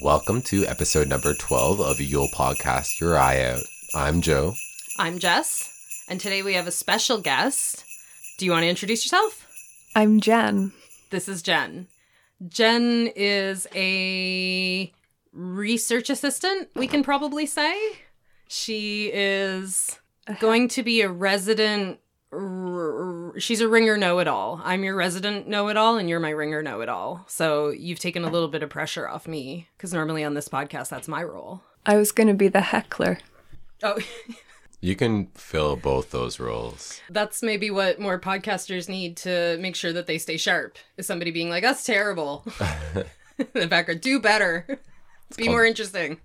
Welcome to episode number 12 of You'll Podcast Your Eye Out. I'm Joe. I'm Jess, and today we have a special guest. Do you want to introduce yourself? I'm Jen. This is Jen. Jen is a research assistant, we can probably say. She is uh-huh. going to be a resident. R- r- She's a ringer know it all. I'm your resident know it all, and you're my ringer know it all. So you've taken a little bit of pressure off me because normally on this podcast, that's my role. I was going to be the heckler. Oh, You can fill both those roles. that's maybe what more podcasters need to make sure that they stay sharp. Is somebody being like, "That's terrible." In the background, do better. It's Be called- more interesting.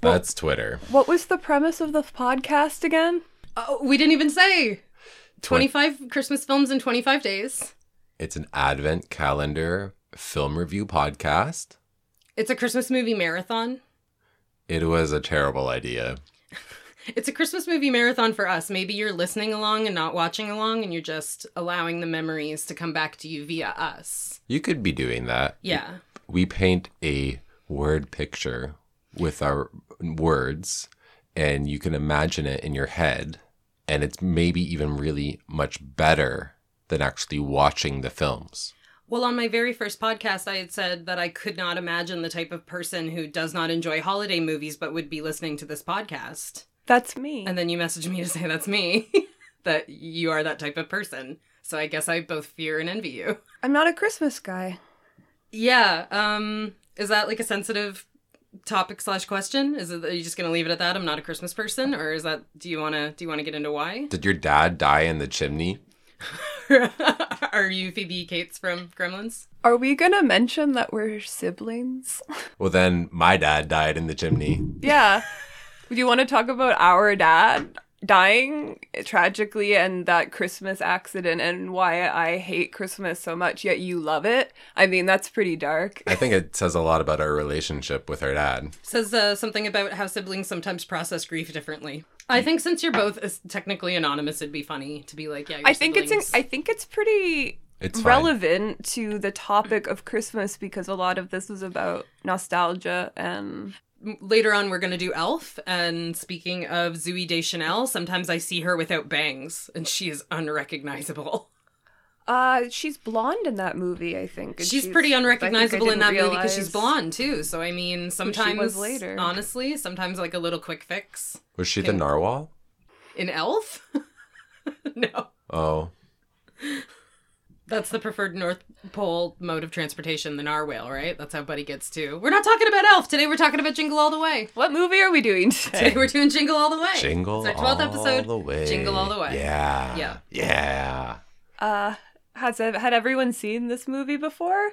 That's Twitter. What was the premise of the podcast again? Oh, we didn't even say Twen- 25 Christmas films in 25 days. It's an advent calendar film review podcast. It's a Christmas movie marathon. It was a terrible idea. It's a Christmas movie marathon for us. Maybe you're listening along and not watching along, and you're just allowing the memories to come back to you via us. You could be doing that. Yeah. We paint a word picture with our words, and you can imagine it in your head. And it's maybe even really much better than actually watching the films. Well, on my very first podcast, I had said that I could not imagine the type of person who does not enjoy holiday movies but would be listening to this podcast. That's me. And then you messaged me to say that's me, that you are that type of person. So I guess I both fear and envy you. I'm not a Christmas guy. Yeah. Um. Is that like a sensitive topic slash question? Is it? Are you just gonna leave it at that? I'm not a Christmas person, or is that? Do you wanna? Do you wanna get into why? Did your dad die in the chimney? are you Phoebe Cates from Gremlins? Are we going to mention that we're siblings? Well, then my dad died in the chimney. yeah. Do you want to talk about our dad dying tragically and that Christmas accident and why I hate Christmas so much, yet you love it? I mean, that's pretty dark. I think it says a lot about our relationship with our dad. Says uh, something about how siblings sometimes process grief differently. I think since you're both technically anonymous, it'd be funny to be like, yeah. You're I think it's siblings. I think it's pretty It's relevant to the topic of Christmas because a lot of this is about nostalgia and later on we're going to do elf and speaking of zooey deschanel sometimes i see her without bangs and she is unrecognizable uh she's blonde in that movie, I think. and she's, pretty I think I unrecognizable in that movie because she's blonde too so i mean sometimes was later. honestly sometimes like a little quick fix Was she the narwhal? in elf no Oh, that's the preferred north pole mode of transportation the narwhal right that's how buddy gets to we're not talking about elf today we're talking about jingle all the way What movie are we doing today today? we're doing jingle all the way jingle it's our 12th all episode the way. jingle all the way Yeah. Yeah. Yeah. Uh has had everyone seen this movie before?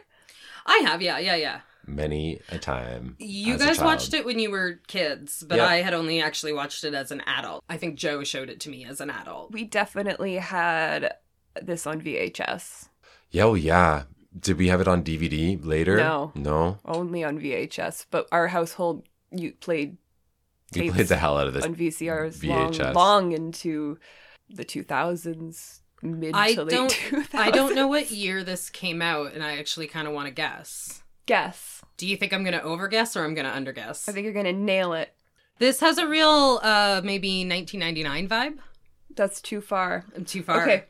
i have yeah yeah yeah Many a time. You as a guys child. watched it when you were kids, but Yep. I had only actually watched it as an adult. I think Joe showed it to me as an adult. We definitely had this on VHS. Yeah, oh, yeah. Did we have it on DVD later? No. No. Only on VHS, but our household you played We played the hell out of this. on VCRs VHS. long long into the 2000s, mid I to late don't 2000s. I don't know what year this came out, and I actually kind of want to guess. Guess. Do you think I'm gonna overguess or I'm gonna underguess? I think you're gonna nail it. this has a real uh maybe 1999 vibe. That's too far. I'm too far. Okay.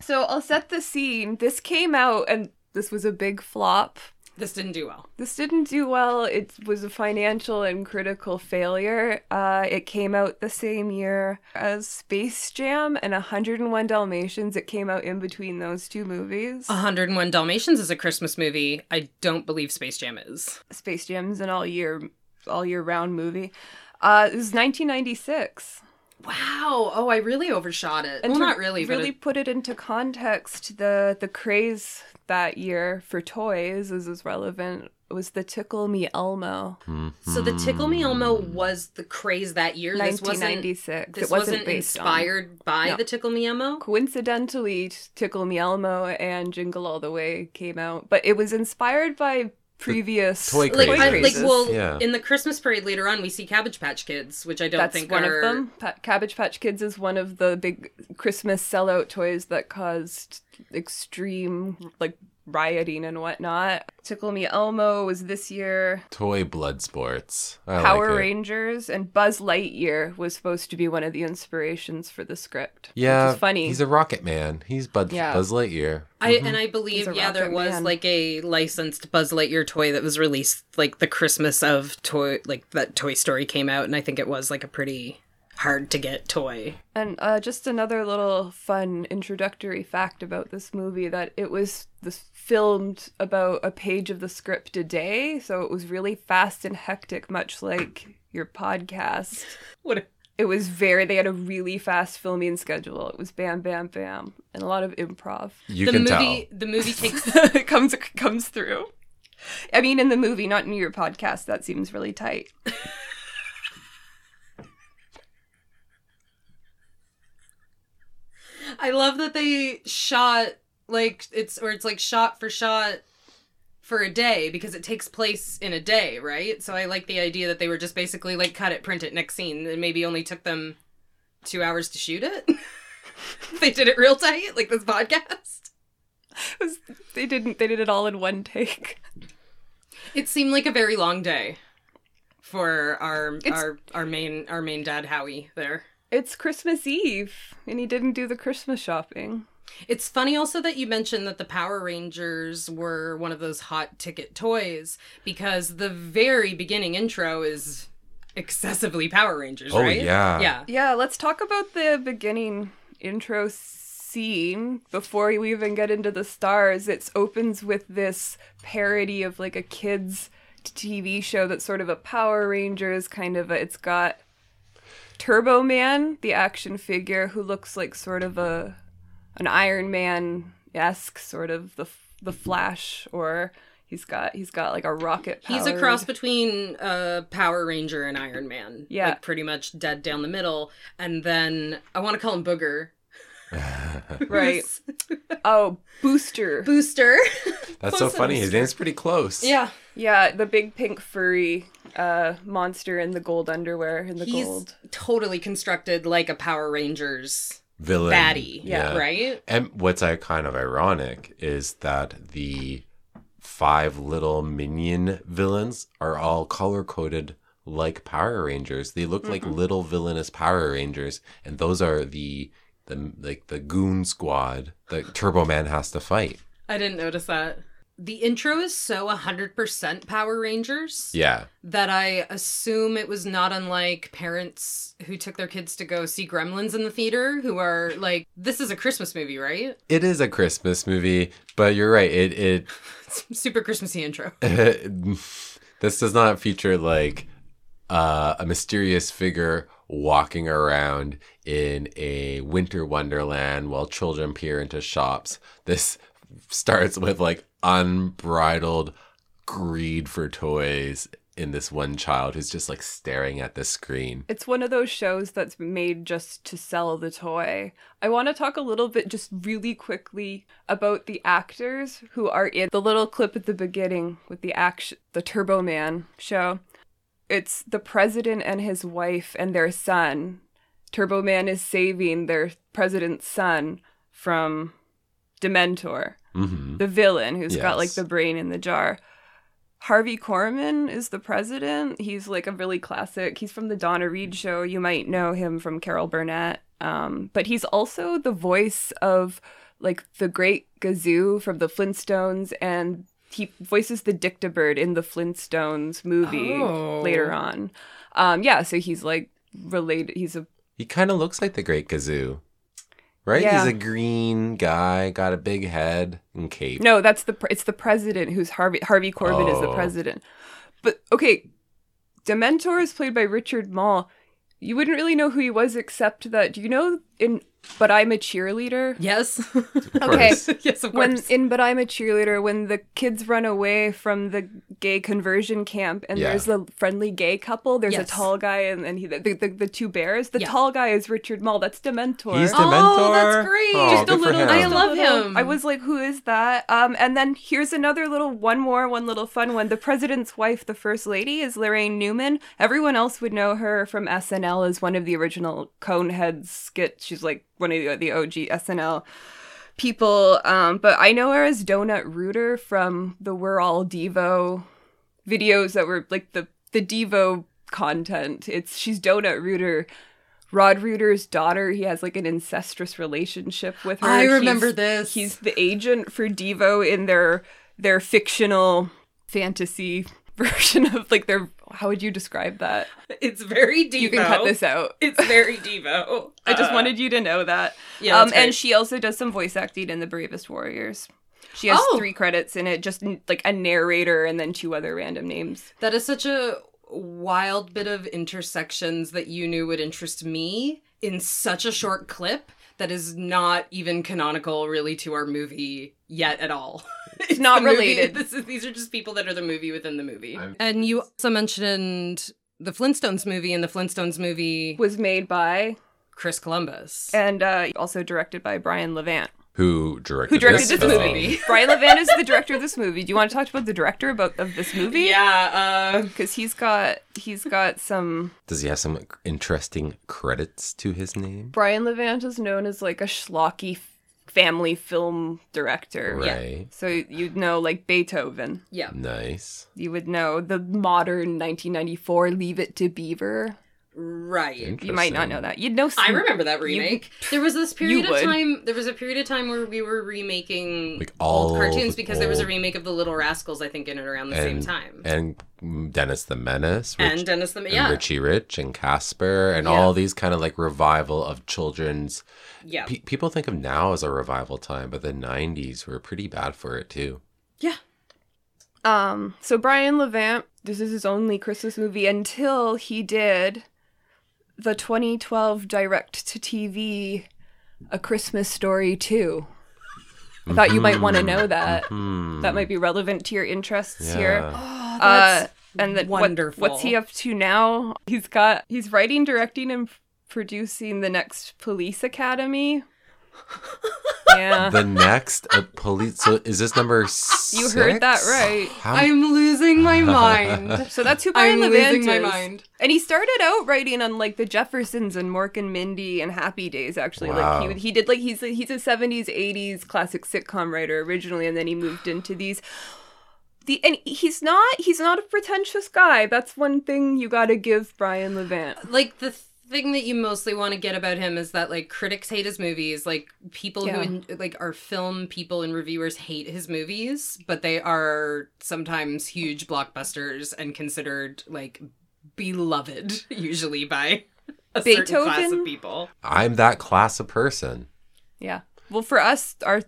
So I'll set the scene. This came out and this was a big flop. This didn't do well. This didn't do well. It was a financial and critical failure. Uh, it came out the same year as Space Jam and 101 Dalmatians. It came out in between those two movies. 101 Dalmatians is a Christmas movie. I don't believe Space Jam is. Space Jam's an all year, all year round movie. Uh, it was 1996. Wow. Oh, I really overshot it. And well, not really. but Really it- put it into context. The the craze that year for toys is as relevant was the Tickle Me Elmo, So the Tickle Me Elmo was the craze that year. This wasn't 1996. this it wasn't, wasn't, based on. inspired by No. the Tickle Me Elmo. Coincidentally, Tickle Me Elmo and Jingle All the Way came out, but it was inspired by previous toy Like, I, like, crazes. well, Yeah. in the Christmas parade later on, we see Cabbage Patch Kids, which I don't That's think one are of them. Pa- Cabbage Patch Kids is one of the big Christmas sellout toys that caused extreme like rioting and whatnot. Tickle Me Elmo was this year. Toy blood sports. I Power like. Rangers and Buzz Lightyear was supposed to be one of the inspirations for the script. Yeah, which is funny. He's a rocket man. He's Bud, Yeah. Buzz Lightyear. I mm-hmm. and I believe yeah there was man. like a licensed Buzz Lightyear toy that was released like the Christmas of toy like that Toy Story came out and I think it was like a pretty hard to get toy. And uh, just another little fun introductory fact about this movie that it was this filmed about a page of the script a day, so it was really fast and hectic, much like your podcast. What a- It was very. They had a really fast filming schedule. It was bam, bam, bam, and a lot of improv. You the can movie tell. the movie takes it comes comes through. I mean, in the movie, not in your podcast. That seems really tight. I love that they shot like it's or it's like shot for shot for a day because it takes place in a day, right? So I like the idea that they were just basically like cut it, print it, next scene, and maybe only took them two hours to shoot it. they did it real tight, like this podcast. Was- they didn't. They did it all in one take. It seemed like a very long day for our It's- our our main our main dad Howie there. It's Christmas Eve, and he didn't do the Christmas shopping. It's funny also that you mentioned that the Power Rangers were one of those hot ticket toys because the very beginning intro is excessively Power Rangers, Oh, right? yeah. Yeah. Yeah, let's talk about the beginning intro scene before we even get into the stars. It opens with this parody of like a kids TV show that's sort of a Power Rangers kind of a, it's got Turbo Man, the action figure who looks like sort of a an Iron Man esque sort of the the Flash or he's got he's got like a rocket He's a cross between uh, Power Ranger and Iron Man. Yeah. Like pretty much dead down the middle. And then I want to call him Booger. right. Oh, Booster. Booster. That's so Close funny. His name's pretty close. yeah. Yeah, the big pink furry uh monster in the gold underwear in the He's gold. totally constructed like a Power Rangers Villain. baddie. Yeah. Right? And what's uh, kind of ironic is that the five little minion villains are all color coded like Power Rangers. They look like little villainous Power Rangers, and those are the the like the goon squad that Turbo Man has to fight. I didn't notice that. The intro is so 100% Power Rangers Yeah, that I assume it was not unlike parents who took their kids to go see Gremlins in the theater who are like, this is a Christmas movie, right? it is a Christmas movie, but you're right. It it Super Christmassy intro. this does not feature like uh, a mysterious figure walking around in a winter wonderland while children peer into shops. This starts with like unbridled greed for toys in this one child who's just like staring at the screen. It's one of those shows that's made just to sell the toy. I want to talk a little bit just really quickly about the actors who are in the little clip at the beginning with the action the Turbo Man show. It's the president and his wife and their son. Turbo Man is saving their president's son from Dementor. Hmm the villain who's got like the brain in the jar. Harvey Korman is the president. He's like a really classic. He's from the Donna Reed show. You might know him from Carol Burnett. Um, but he's also the voice of like the great Gazoo from the Flintstones and he voices the Dictabird in the Flintstones movie Oh. later on. Um, yeah, so he's like related. He's a He kind of looks like the Great Gazoo, right? Yeah. He's a green guy, got a big head and cape. No, that's the it's the president who's Harvey Harvey Korman is the Oh. president. But okay, Dementor is played by Richard Moll. You wouldn't really know who he was except that do you know in But I'm a Cheerleader? Yes. Okay. yes, of When in But I'm a Cheerleader, when the kids run away from the gay conversion camp and Yeah. there's a friendly gay couple, there's Yes. a tall guy and, and he, the, the, the two bears. The Yeah. tall guy is Richard Moll. That's Dementor. He's Oh, that's great. Oh, just a little. I love him. I was like, who is that? Um, and then here's another little one more, one little fun one. The president's wife, the first lady, is Laraine Newman. Everyone else would know her from SNL as one of the original Coneheads skit. She's like one of the, the OG SNL people. Um, but I know her as Donut Rooter from the We're All Devo videos that were like the the Devo content. It's she's Donut Rooter. Rod Rooter's daughter, he has like an incestuous relationship with her. I remember He's- this. He's the agent for Devo in their their fictional fantasy version of like their how would you describe that? It's very Devo. You can cut this out. It's very Devo. I just Uh, wanted you to know that. Yeah, um, and she also does some voice acting in The Bravest Warriors. She has Oh. three credits in it, just like a narrator and then two other random names. That is such a wild bit of intersections that you knew would interest me in such a short clip that is not even canonical really to our movie yet at all. It's not related. This is, these are just people that are the movie within the movie. I'm- And you also mentioned the Flintstones movie, and the Flintstones movie, Was made by Chris Columbus. and uh, also directed by Brian Levant, Who directed, who directed this, this, movie. Brian Levant is the director of this movie. Do you want to talk about the director about of this movie? yeah, uh, because he's got he's got some. Does he have some interesting credits to his name? Brian Levant is known as like a schlocky family film director. Right. So you'd know like Beethoven. yeah. Nice. You would know the modern 1994 Leave It to Beaver. Right. You might not know that. You'd know. I remember that remake. there was this period of would. time. There was a period of time where we were remaking Like old all cartoons the because there was a remake of the Little Rascals. I think in and around the same time. And Dennis the Menace. Rich- And Dennis the and yeah Richie Rich and Casper and Yeah. all these kind of like revival of children's. yeah Pe- people think of now as a revival time, but the '90s were pretty bad for it too. yeah. Um. So Brian Levant, this is his only Christmas movie until he did the 2012 direct to TV A Christmas Story 2. I thought you might want to know that. Hmm. That might be relevant to your interests Yeah. here. Oh, Uh, that's and then what- wonderful. what's he up to now? He's got he's writing, directing, and f- producing the next Police Academy. yeah, The next uh, police. So is this number six? you heard that right. How, I'm losing my mind. So that's who Brian I'm Levant losing my mind. And he started out writing on like the Jeffersons and Mork and Mindy and Happy Days. Actually, like he would, he did like he's a, he's a seventies eighties classic sitcom writer originally, and then he moved into these. The and he's not he's not a pretentious guy. That's one thing you got to give Brian Levant. Like the thing that you mostly want to get about him is that like critics hate his movies. Like people Yeah. who like are film people and reviewers hate his movies, but they are sometimes huge blockbusters and considered like beloved usually by a certain class of people. I'm that class of person. Yeah. Well, for us, our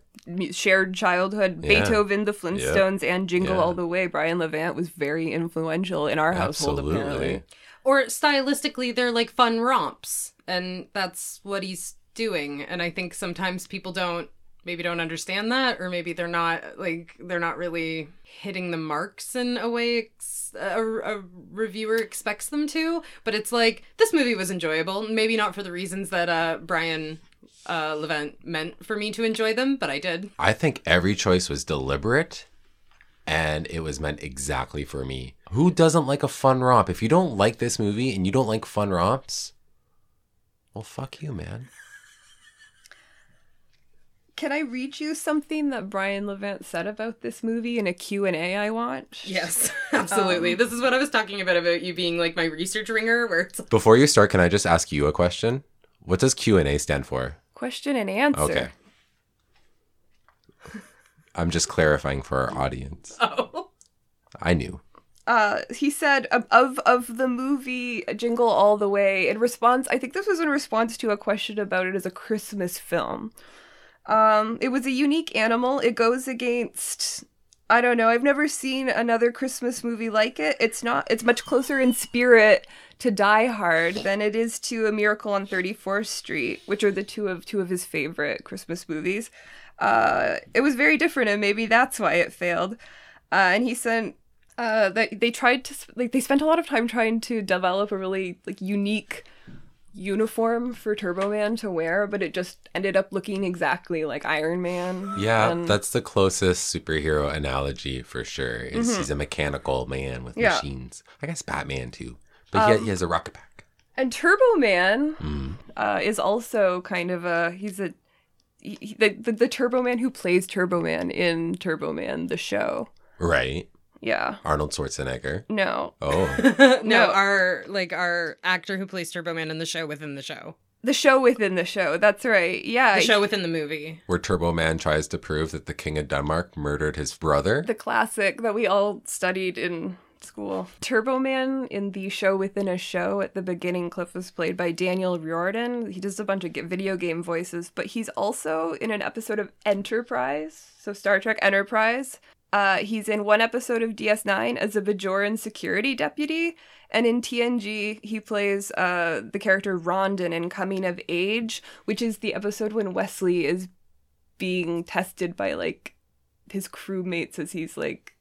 shared childhood, Yeah. Beethoven, the Flintstones, and Jingle Yeah. All the Way, Brian Levant was very influential in our household, Absolutely. apparently. Or stylistically, they're like fun romps, and that's what he's doing. And I think sometimes people don't maybe don't understand that, or maybe they're not like they're not really hitting the marks in a way ex- a, a reviewer expects them to. But it's like this movie was enjoyable, maybe not for the reasons that uh, Brian uh, Levant meant for me to enjoy them, but I did. I think every choice was deliberate and it was meant exactly for me. Who doesn't like a fun romp? If you don't like this movie and you don't like fun romps, well, fuck you, man. Can I read you something that Brian Levant said about this movie in a Q&A I watched? Yes, absolutely. Um, this is what I was talking about about you being like my research ringer, where it's Before you start, can I just ask you a question? What does Q&A stand for? Question and answer. Okay. I'm just clarifying for our audience. oh. I knew. uh he said of- of of the movie jingle all the way in response i think this was in response to a question about it as a christmas film um it was a unique animal it goes against i don't know i've never seen another christmas movie like it it's not it's much closer in spirit to die hard than it is to a miracle on 34th street which are the two of two of his favorite christmas movies uh it was very different and maybe that's why it failed uh, and he sent uh, that they tried to like they spent a lot of time trying to develop a really like unique uniform for Turbo Man to wear, but it just ended up looking exactly like Iron Man. Yeah, And- that's the closest superhero analogy for sure. Is he's a mechanical man with Mm-hmm. Yeah. Um, machines. I guess Batman too, but yet he has a rocket pack. and Turbo Man Mm. uh, is also kind of a he's a he, he- the, the the Turbo Man who plays Turbo Man in Turbo Man the show. Right. Yeah. Arnold Schwarzenegger. No. Oh. no, No. our like our actor who plays Turbo Man in the show within the show. The show within the show. That's right. Yeah. The show within the movie. Where Turbo Man tries to prove that the King of Denmark murdered his brother. the classic that we all studied in school. Turbo Man in the show within a show at the beginning, Cliff was played by Daniel Riordan. He does a bunch of video game voices, but he's also in an episode of Enterprise, so Star Trek Enterprise. Uh, he's in one episode of DS9 as a Bajoran security deputy, and in TNG, he plays uh, the character Rondon in Coming of Age, which is the episode when Wesley is being tested by like his crewmates as he's like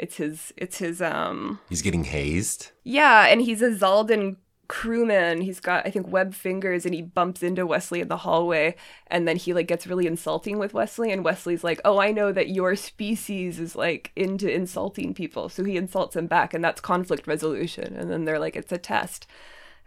it's his it's his um He's getting hazed. yeah and he's a Zaldan crewman. He's got i think web fingers and he bumps into wesley in the hallway and then he like gets really insulting with wesley and wesley's like oh i know that your species is like into insulting people so he insults him back and that's conflict resolution and then they're like it's a test.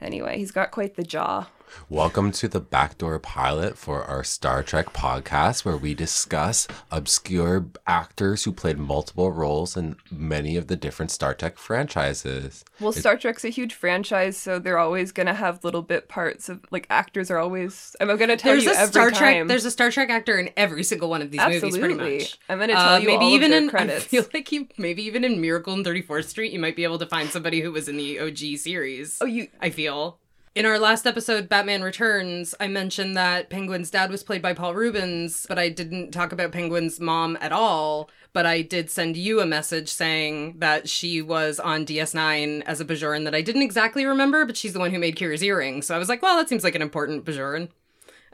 Anyway he's got quite the jaw Welcome to the backdoor pilot for our Star Trek podcast, where we discuss obscure actors who played multiple roles in many of the different Star Trek franchises. Well, Star Trek's a huge franchise, so they're always gonna have little bit parts of like actors are always. Am I'm gonna tell There's you a every Star time. Trek. There's a Star Trek actor in every single one of these movies, pretty much. I'm gonna tell Uh, you maybe all of even their in credits. I feel like you maybe even in Miracle on 34th Street, you might be able to find somebody who was in the OG series. oh, you I feel. In our last episode, Batman Returns, I mentioned that Penguin's dad was played by Paul Reubens, but I didn't talk about Penguin's mom at all. But I did send you a message saying that she was on DS9 as a Bajoran that I didn't exactly remember, but she's the one who made Kira's earring. So I was like, well, that seems like an important Bajoran.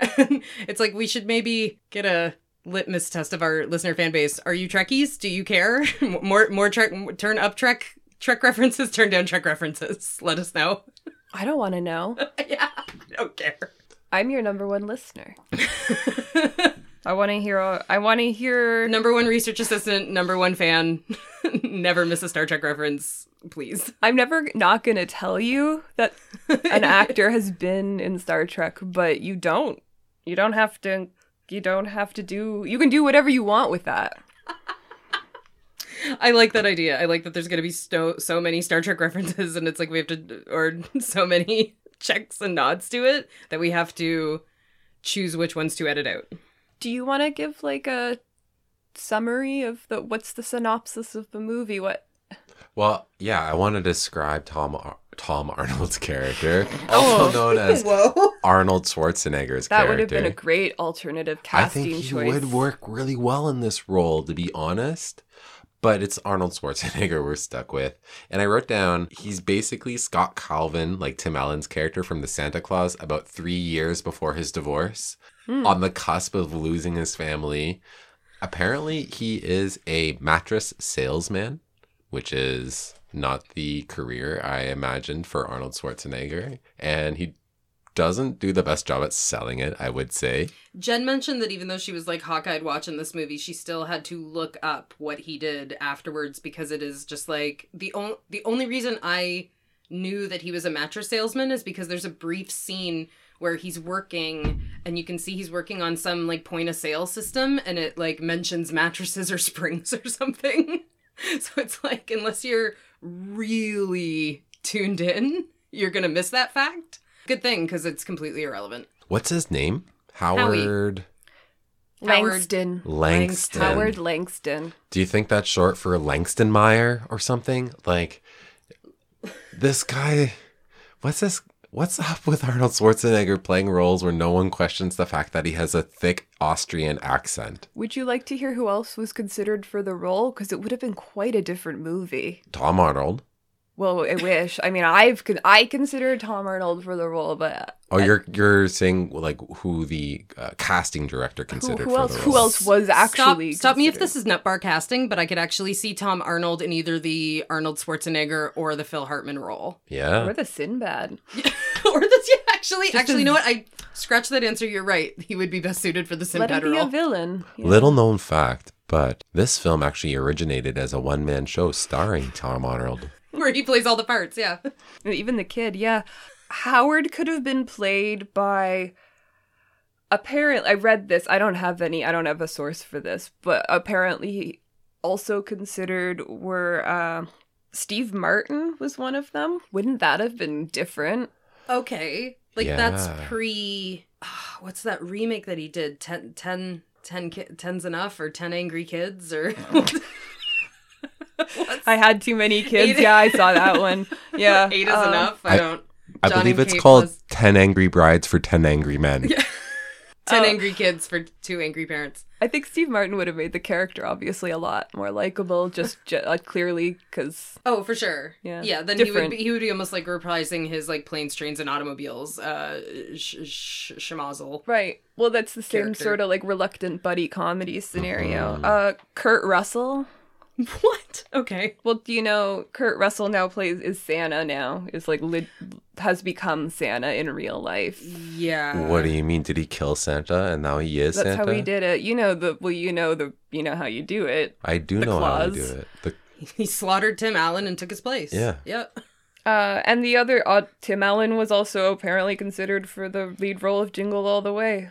it's like we should maybe get a litmus test of our listener fan base. Are you Trekkies? Do you care? more more Trek turn up Trek Trek references, turn down Trek references. Let us know. I don't want to know. yeah, I don't care. I'm your number one listener. I want to hear. I want to hear. Number one research assistant, number one fan. Never miss a Star Trek reference, please. I'm never not gonna tell you that an actor has been in Star Trek, but you don't. You don't have to. You don't have to do. You can do whatever you want with that. I like that idea. I like that there's going to be so so many Star Trek references, and it's like we have to, or so many checks and nods to it that we have to choose which ones to edit out. Do you want to give like a summary of the what's the synopsis of the movie? What Well, yeah, I want to describe Tom Ar- Tom Arnold's character, also oh. known as Whoa! Arnold Schwarzenegger's that character. That would have been a great alternative casting. I casting think he choice. would work really well in this role, to be honest. But it's Arnold Schwarzenegger we're stuck with. And I wrote down he's basically Scott Calvin, like Tim Allen's character from the Santa Claus, about three years before his divorce, Hmm. on the cusp of losing his family. Apparently, he is a mattress salesman, which is not the career I imagined for Arnold Schwarzenegger. And he doesn't do the best job at selling it, I would say. Jen mentioned that even though she was like hawk-eyed watching this movie, she still had to look up what he did afterwards because it is just like the only the only reason I knew that he was a mattress salesman is because there's a brief scene where he's working and you can see he's working on some like point of sale system and it like mentions mattresses or springs or something. so it's like unless you're really tuned in, you're going to miss that fact. Good thing cuz it's completely irrelevant. What's his name? Howard Howard- Langston. Langston. Howard Langston. Do you think that's short for Langston Meyer or something? Like this guy what's this what's up with Arnold Schwarzenegger playing roles where no one questions the fact that he has a thick Austrian accent? Would you like to hear who else was considered for the role? Because it would have been quite a different movie. Tom Arnold. Well, I wish. I mean, I've con- I considered Tom Arnold for the role, but Oh, you're you're saying like who the uh, casting director considered who for else- the who else was actually stop, stop me if this is nut bar casting, but I could actually see Tom Arnold in either the Arnold Schwarzenegger or the Phil Hartman role, Yeah. or the Sinbad. or the Yeah, actually, Just actually, as- you know what? I scratch that answer. You're right. He would be best suited for the Sinbad Let him Sinbad be a villain. Yeah. Little known fact, but this film actually originated as a one man show starring Tom Arnold. where he plays all the parts. Yeah, Even the kid, yeah. Howard could have been played by apparently I read this. I don't have any. I don't have a source for this, but apparently also considered were uh, Steve Martin was one of them. Wouldn't that have been different? Okay. Like that's pre ah, what's that remake that he did? 10 10 10 ki- 10's enough or 10 angry kids or What's- I had too many kids. Eight- Yeah, I saw that one. Yeah, Eight is um, enough. I, I- don't I John believe it's Kate called was- 10 Angry Brides for 10 Angry Men. Yeah. 10 Oh. angry kids for two angry parents. I think Steve Martin would have made the character obviously a lot more likable, just ju- uh, clearly because Oh, for sure. Yeah. Yeah, then he would be, he would be almost like reprising his like planes, trains and automobiles uh sh- sh- schmozzle. right. Well, that's the same Character. sort of like reluctant buddy comedy scenario. Mhm. Uh, Kurt Russell. What? Okay. Well, do you know Kurt Russell now plays is Santa now is like lit, has become Santa in real life. Yeah. What do you mean? Did he kill Santa and now he is That's Santa? how he did it. You know the well, you know the you know how you do it. I do The know how to do it. The, He slaughtered Tim Allen and took his place. Yeah. Yep. Uh, and the other uh, Tim Allen was also apparently considered for the lead role of Jingle All the Way.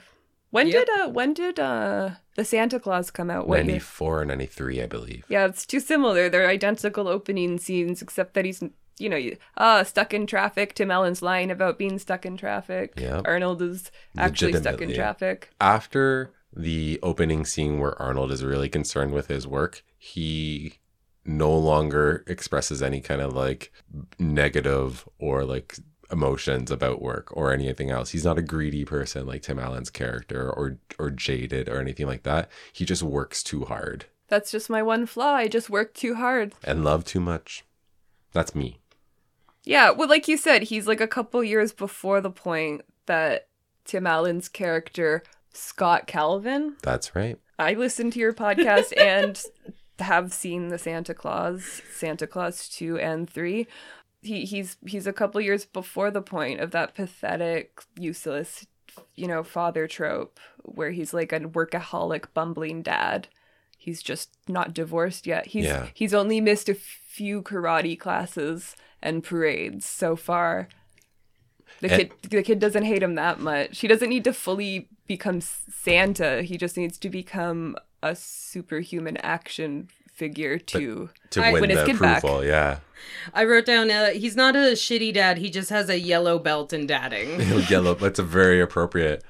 When Yep. did uh when did uh the Santa Claus come out? What 94 or 93, I believe. Yeah, it's too similar. They're identical opening scenes, except that he's you know you- uh stuck in traffic. Tim Allen's lying about being stuck in traffic. Yep. Arnold is actually stuck in traffic. After the opening scene where Arnold is really concerned with his work, he no longer expresses any kind of like negative or like emotions about work or anything else. He's not a greedy person like Tim Allen's character or or jaded or anything like that. He just works too hard That's just my one flaw. I just work too hard. and love too much. That's me. Yeah, well, like you said, he's like a couple years before the point that Tim Allen's character, Scott Calvin, That's right. I listened to your podcast and have seen the Santa Claus, Santa Claus 2 and 3. He he's he's a couple years before the point of that pathetic, useless, you know, father trope where he's like a workaholic bumbling dad. He's just not divorced yet. He's Yeah. he's only missed a few karate classes and parades so far. The And- kid the kid doesn't hate him that much. He doesn't need to fully become Santa. He just needs to become a superhuman action figure to To I- win Win his the kid back. approval, yeah. I wrote down uh, he's not a shitty dad. He just has a yellow belt in dadding. Yellow, that's a very appropriate.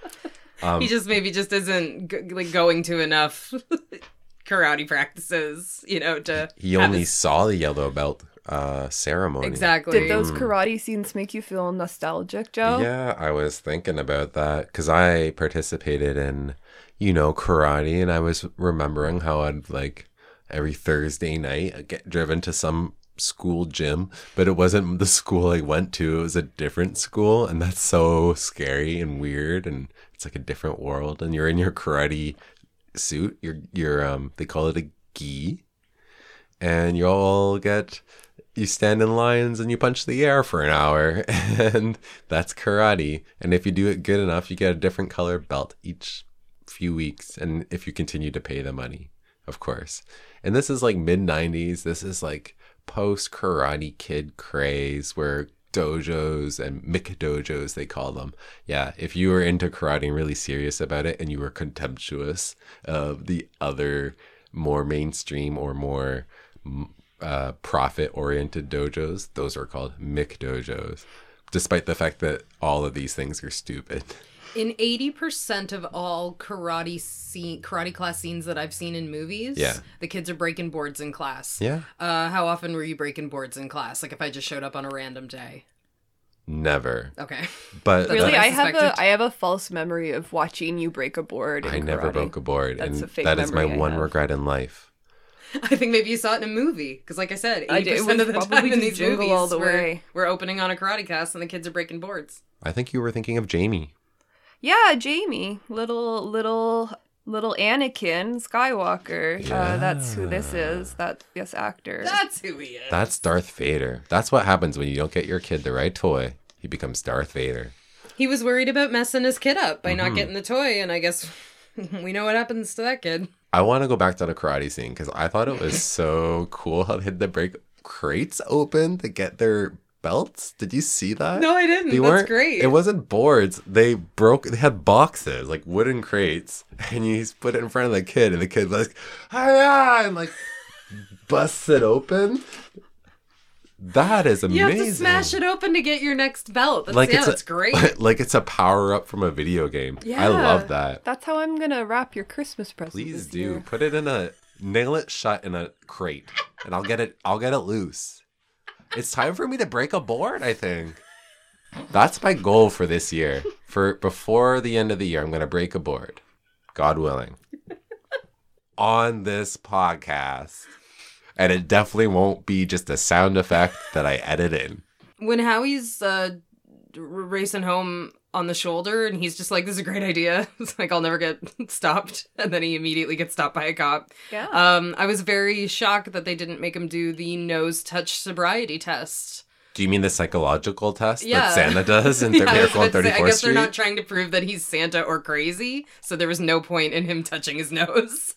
Um, he just maybe just isn't g- like going to enough karate practices, you know, to he have only his- saw the yellow belt uh, ceremony. exactly. Did those karate scenes make you feel nostalgic, Joe? Yeah, I was thinking about that because I participated in, you know, karate, and I was remembering how I'd like every Thursday night I'd get driven to some school gym, but it wasn't the school I went to. It was a different school, and that's so scary and weird, and it's like a different world. And you're in your karate suit. You're you're um they call it a gi, and you all get you stand in lines and you punch the air for an hour and that's karate and if you do it good enough you get a different color belt each few weeks and if you continue to pay the money of course and this is like mid 90s this is like post karate kid craze where dojos and McDojos they call them. Yeah if you were into karate and really serious about it and you were contemptuous of the other more mainstream or more uh, profit oriented dojos those are called McDojos despite the fact that all of these things are stupid In 80% of all karate scene, karate class scenes that I've seen in movies, Yeah. the kids are breaking boards in class. yeah Uh, how often were you breaking boards in class? Like if I just showed up on a random day. never Okay. but Really, I I have a I have a false memory of watching you break a board. In i never karate. broke a board That's and a fake that is my I one have. regret in life I think maybe you saw it in a movie because, like I said, I eighty percent of the time in these movies, All the we're, Way. we're opening on a karate class and the kids are breaking boards. i think you were thinking of jamie Yeah, Jamie, little little little Anakin Skywalker. Uh, that's who this is. That this actor. That's who he is. that's darth vader that's what happens when you don't get your kid the right toy he becomes darth vader He was worried about messing his kid up by Mm-hmm. not getting the toy, and I guess we know what happens to that kid. I want to go back to the karate scene because I thought it was so cool how they had to break crates open to get their belts? Did you see that? No, I didn't. They That's weren't great. It wasn't boards. They broke. They had boxes, like wooden crates, and you just put it in front of the kid, and the kid was like, "Hiya!" and like busts it open. That is amazing. you amazing. have to smash it open to get your next belt. That's, Like yeah, it's a- great. like it's a power up from a video game. Yeah, I love that. That's how I'm gonna wrap your Christmas present. Please this do year. put it in a nail it shut in a crate, and I'll get it. I'll get it loose. It's time for me to break a board. I think that's my goal for this year. For before the end of the year, I'm going to break a board, God willing, on this podcast, and it definitely won't be just a sound effect that I edit in. when Howie's uh, racing home on the shoulder, and he's just like, "This is a great idea." It's like I'll never get stopped, and then he immediately gets stopped by a cop. Yeah. Um, I was very shocked that they didn't make him do the nose touch sobriety test. Do you mean the psychological test Yeah. that Santa does in Yeah, the I was Miracle on about to say, 34th I guess Street? they're not trying to prove that he's Santa or crazy, so there was no point in him touching his nose.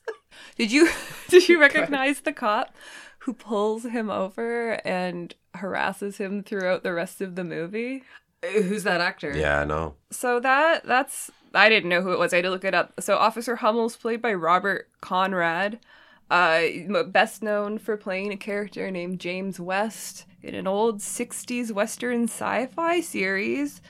Did you did you recognize the cop who pulls him over and harasses him throughout the rest of the movie? Who's that actor? Yeah, I know. So that that's I didn't know who it was. I had to look it up. So Officer Hummel's played by Robert Conrad, uh, best known for playing a character named James West in an old '60s Western sci-fi series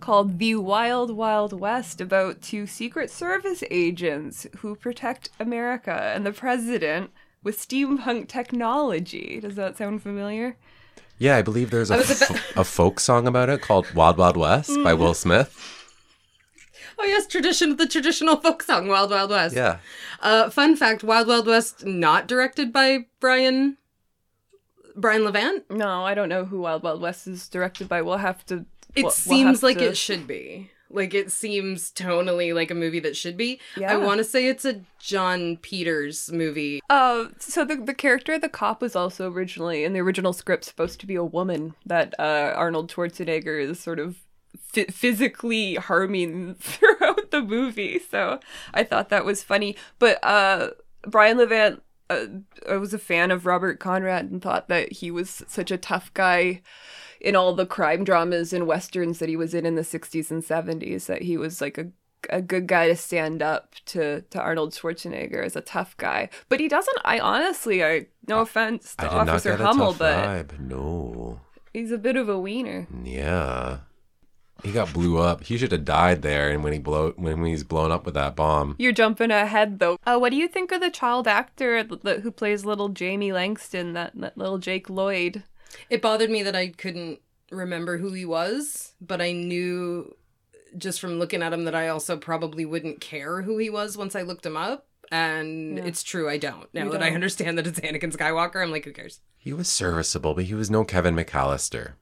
called The Wild Wild West about two Secret Service agents who protect America and the president with steampunk technology. Does that sound familiar? Yeah, I believe there's a, was a f- a folk song about it called Wild Wild West by Mm-hmm. Will Smith. Oh yes, tradition, the traditional folk song, Wild Wild West. Yeah. Uh, fun fact: Wild Wild West not directed by Brian Brian Levant. No, I don't know who Wild Wild West is directed by. We'll have to. It we'll- we'll seems have like to- it should be. Like it seems tonally like a movie that should be. Yeah. I want to say it's a John Peters movie. Uh, so the the character, the cop, was also originally in the original script supposed to be a woman that uh, Arnold Schwarzenegger is sort of phy- physically harming throughout the movie. So I thought that was funny. But uh, Brian Levant, uh, I was a fan of Robert Conrad and thought that he was such a tough guy in all the crime dramas and westerns that he was in in the 60s and 70s that he was like a a good guy to stand up to to Arnold Schwarzenegger as a tough guy. But he doesn't I honestly I no offense to Officer Hummel, but vibe. No. he's a bit of a wiener. Yeah. He got blew up. He should have died there and when he blow when he's blown up with that bomb. You're jumping ahead though. Uh, what do you think of the child actor who plays little Jamie Langston, that, that little Jake Lloyd? It bothered me that I couldn't remember who he was, but I knew just from looking at him that I also probably wouldn't care who he was once I looked him up. And Yeah. it's true, I don't. Now You that I don't. understand that it's Anakin Skywalker, I'm like, who cares? He was serviceable, but he was no Kevin McAllister.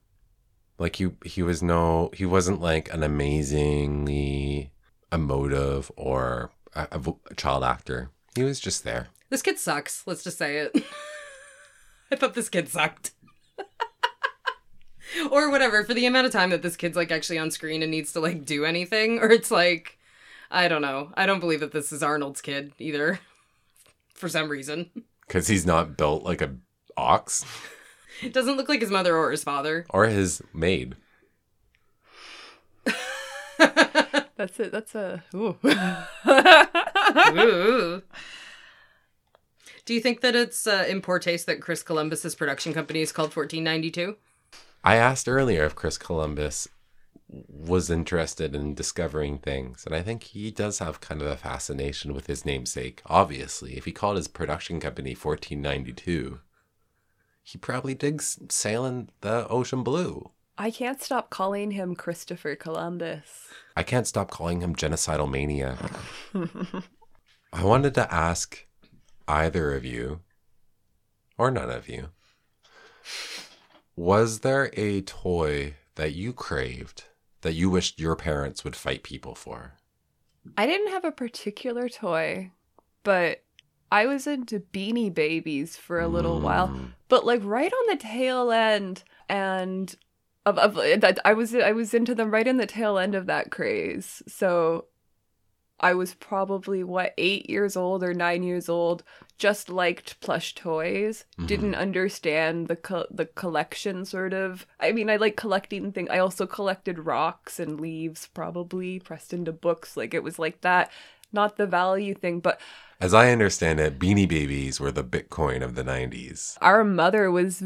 Like he he was no he wasn't like an amazingly emotive or a, a a child actor. He was just there. This kid sucks. Let's just say it. I thought this kid sucked. or whatever, for the amount of time that this kid's like actually on screen and needs to like do anything, or it's like, I don't know. I don't believe that this is Arnold's kid either. For some reason. Cuz he's not built like a ox It doesn't look like his mother or his father. or his maid. That's it. That's a. Ooh. Ooh. Do you think that it's uh, in poor taste that Chris Columbus's production company is called 1492? I asked earlier if Chris Columbus was interested in discovering things, and I think he does have kind of a fascination with his namesake. Obviously, if he called his production company 1492, he probably digs sailing the ocean blue. I can't stop calling him Christopher Columbus. I can't stop calling him genocidal maniac. I wanted to ask either of you, or none of you, was there a toy that you craved that you wished your parents would fight people for? I didn't have a particular toy, but I was into Beanie Babies for a little while. Mm. But like right on the tail end, and of, of I was I was into them right in the tail end of that craze. So I was probably what eight years old or nine years old. Just liked plush toys. Mm-hmm. Didn't understand the co- the collection sort of. I mean, I like collecting things. I also collected rocks and leaves, probably pressed into books. Like it was like that. Not the value thing, but As I understand it, Beanie Babies were the Bitcoin of the 90s. our mother was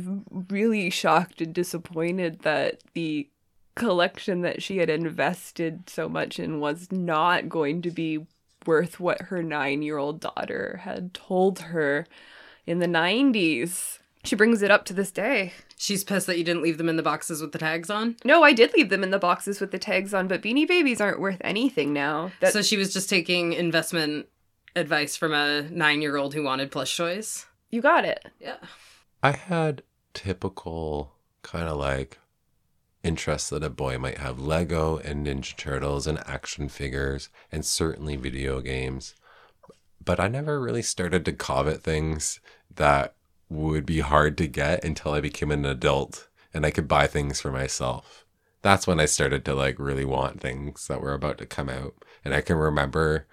really shocked and disappointed that the collection that she had invested so much in was not going to be worth what her nine year old daughter had told her in the 90s. She brings it up to this day. She's pissed that you didn't leave them in the boxes with the tags on. No, I did leave them in the boxes with the tags on, but Beanie Babies aren't worth anything now. That, so she was just taking investment advice from a nine year old who wanted plush toys. you got it. Yeah. I had typical kind of like interests that a boy might have Lego and Ninja Turtles and action figures and certainly video games. But I never really started to covet things that would be hard to get until I became an adult and I could buy things for myself. That's when I started to like really want things that were about to come out. And I can remember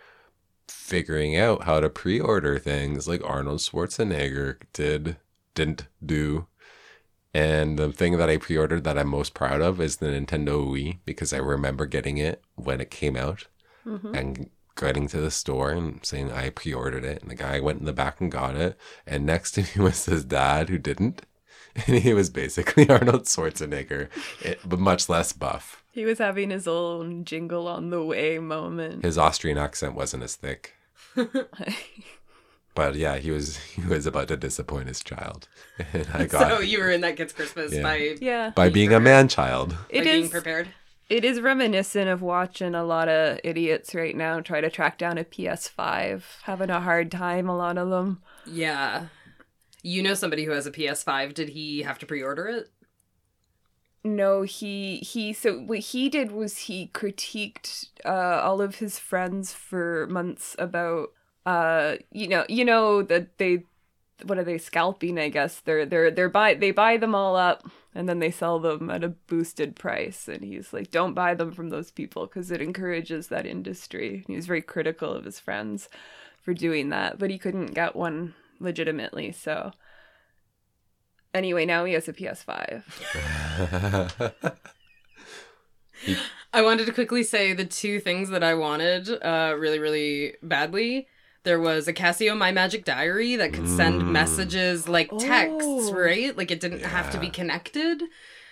figuring out how to pre-order things like Arnold Schwarzenegger did didn't do. And the thing that I pre-ordered that I'm most proud of is the Nintendo Wii because I remember getting it when it came out mm-hmm. and getting to the store and saying I pre-ordered it and the guy went in the back and got it and next to me was his dad who didn't and he was basically Arnold Schwarzenegger it, but much less buff. He was having his own Jingle All the Way moment. His Austrian accent wasn't as thick. But yeah, he was he was about to disappoint his child. And I got So you were in that kid's Christmas Yeah. by, yeah. by being a man child. by It being prepared. it is reminiscent of watching a lot of idiots right now try to track down a PS5, having a hard time a lot of them. Yeah. You know somebody who has a PS5. Did he have to pre order it? No, he he so what he did was he critiqued uh all of his friends for months about uh you know, you know that they what are they scalping, I guess. They're they're they're buy they buy them all up and then they sell them at a boosted price and he's like don't buy them from those people because it encourages that industry. He was very critical of his friends for doing that, but he couldn't get one legitimately, so Anyway, now he has a PS5. I wanted to quickly say the two things that I wanted uh, really, really badly. There was a Casio My Magic Diary that could send Mm. messages like texts, Oh. right? Like it didn't have to be connected.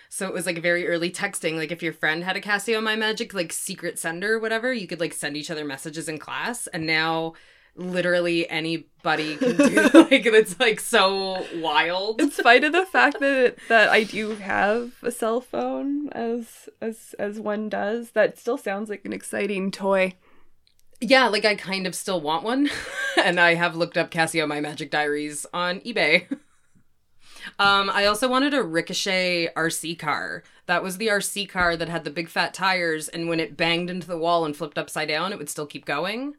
So it was like very early texting. Like if your friend had a Casio My Magic, like secret sender or whatever, you could like send each other messages in class. And now literally anybody can do like it's like so wild. in spite of the fact that that I do have a cell phone as as as one does, that still sounds like an exciting toy. Yeah, like I kind of still want one. and I have looked up Casio My Magic Diaries on eBay. um, I also wanted a Ricochet RC car. That was the RC car that had the big fat tires, and when it banged into the wall and flipped upside down, it would still keep going.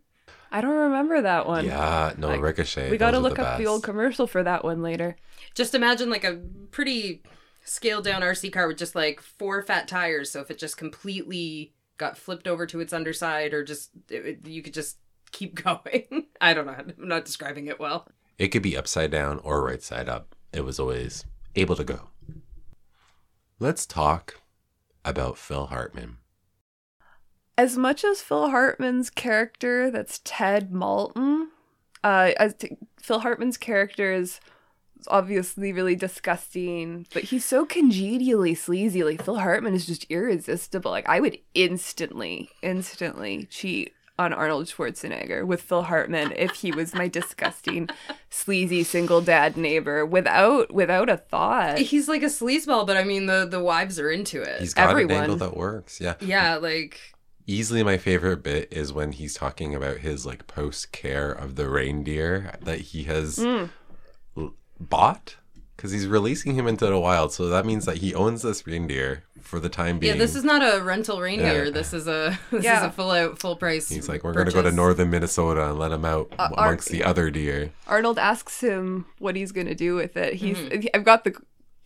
I don't remember that one. yeah, no Like, ricochet. we got to those are look up the old commercial for that one later. Just imagine like a pretty scaled down RC car with just like four fat tires. So if it just completely got flipped over to its underside, or just it, it- you could just keep going. I don't know. I'm not describing it well. It could be upside down or right side up. It was always able to go. Let's talk about Phil Hartman. As much as Phil Hartman's character, that's Ted Maltin, uh, as t- Phil Hartman's character is obviously really disgusting, but he's so congenially sleazy. Like Phil Hartman is just irresistible. Like I would instantly, instantly cheat on Arnold Schwarzenegger with Phil Hartman if he was my disgusting, sleazy single dad neighbor without without a thought. He's like a sleazeball, but I mean the the wives are into it. He's got Everyone. an angle that works. Yeah. yeah, like Easily my favorite bit is when he's talking about his like post care of the reindeer that he has Mm. L- bought because he's releasing him into the wild. So that means that he owns this reindeer for the time being. yeah, this is not a rental reindeer. Yeah. This is a this is Yeah. a full out full price. He's like, we're going to go to northern Minnesota and let him out Uh, are- amongst the other deer. Arnold asks him what he's gonna do with it. He's I've got the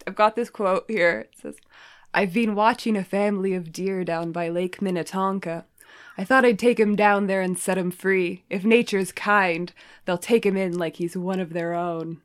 I've got this quote here. It says, "I've been watching a family of deer down by Lake Minnetonka. I thought I'd take him down there and set him free. If nature's kind, they'll take him in like he's one of their own.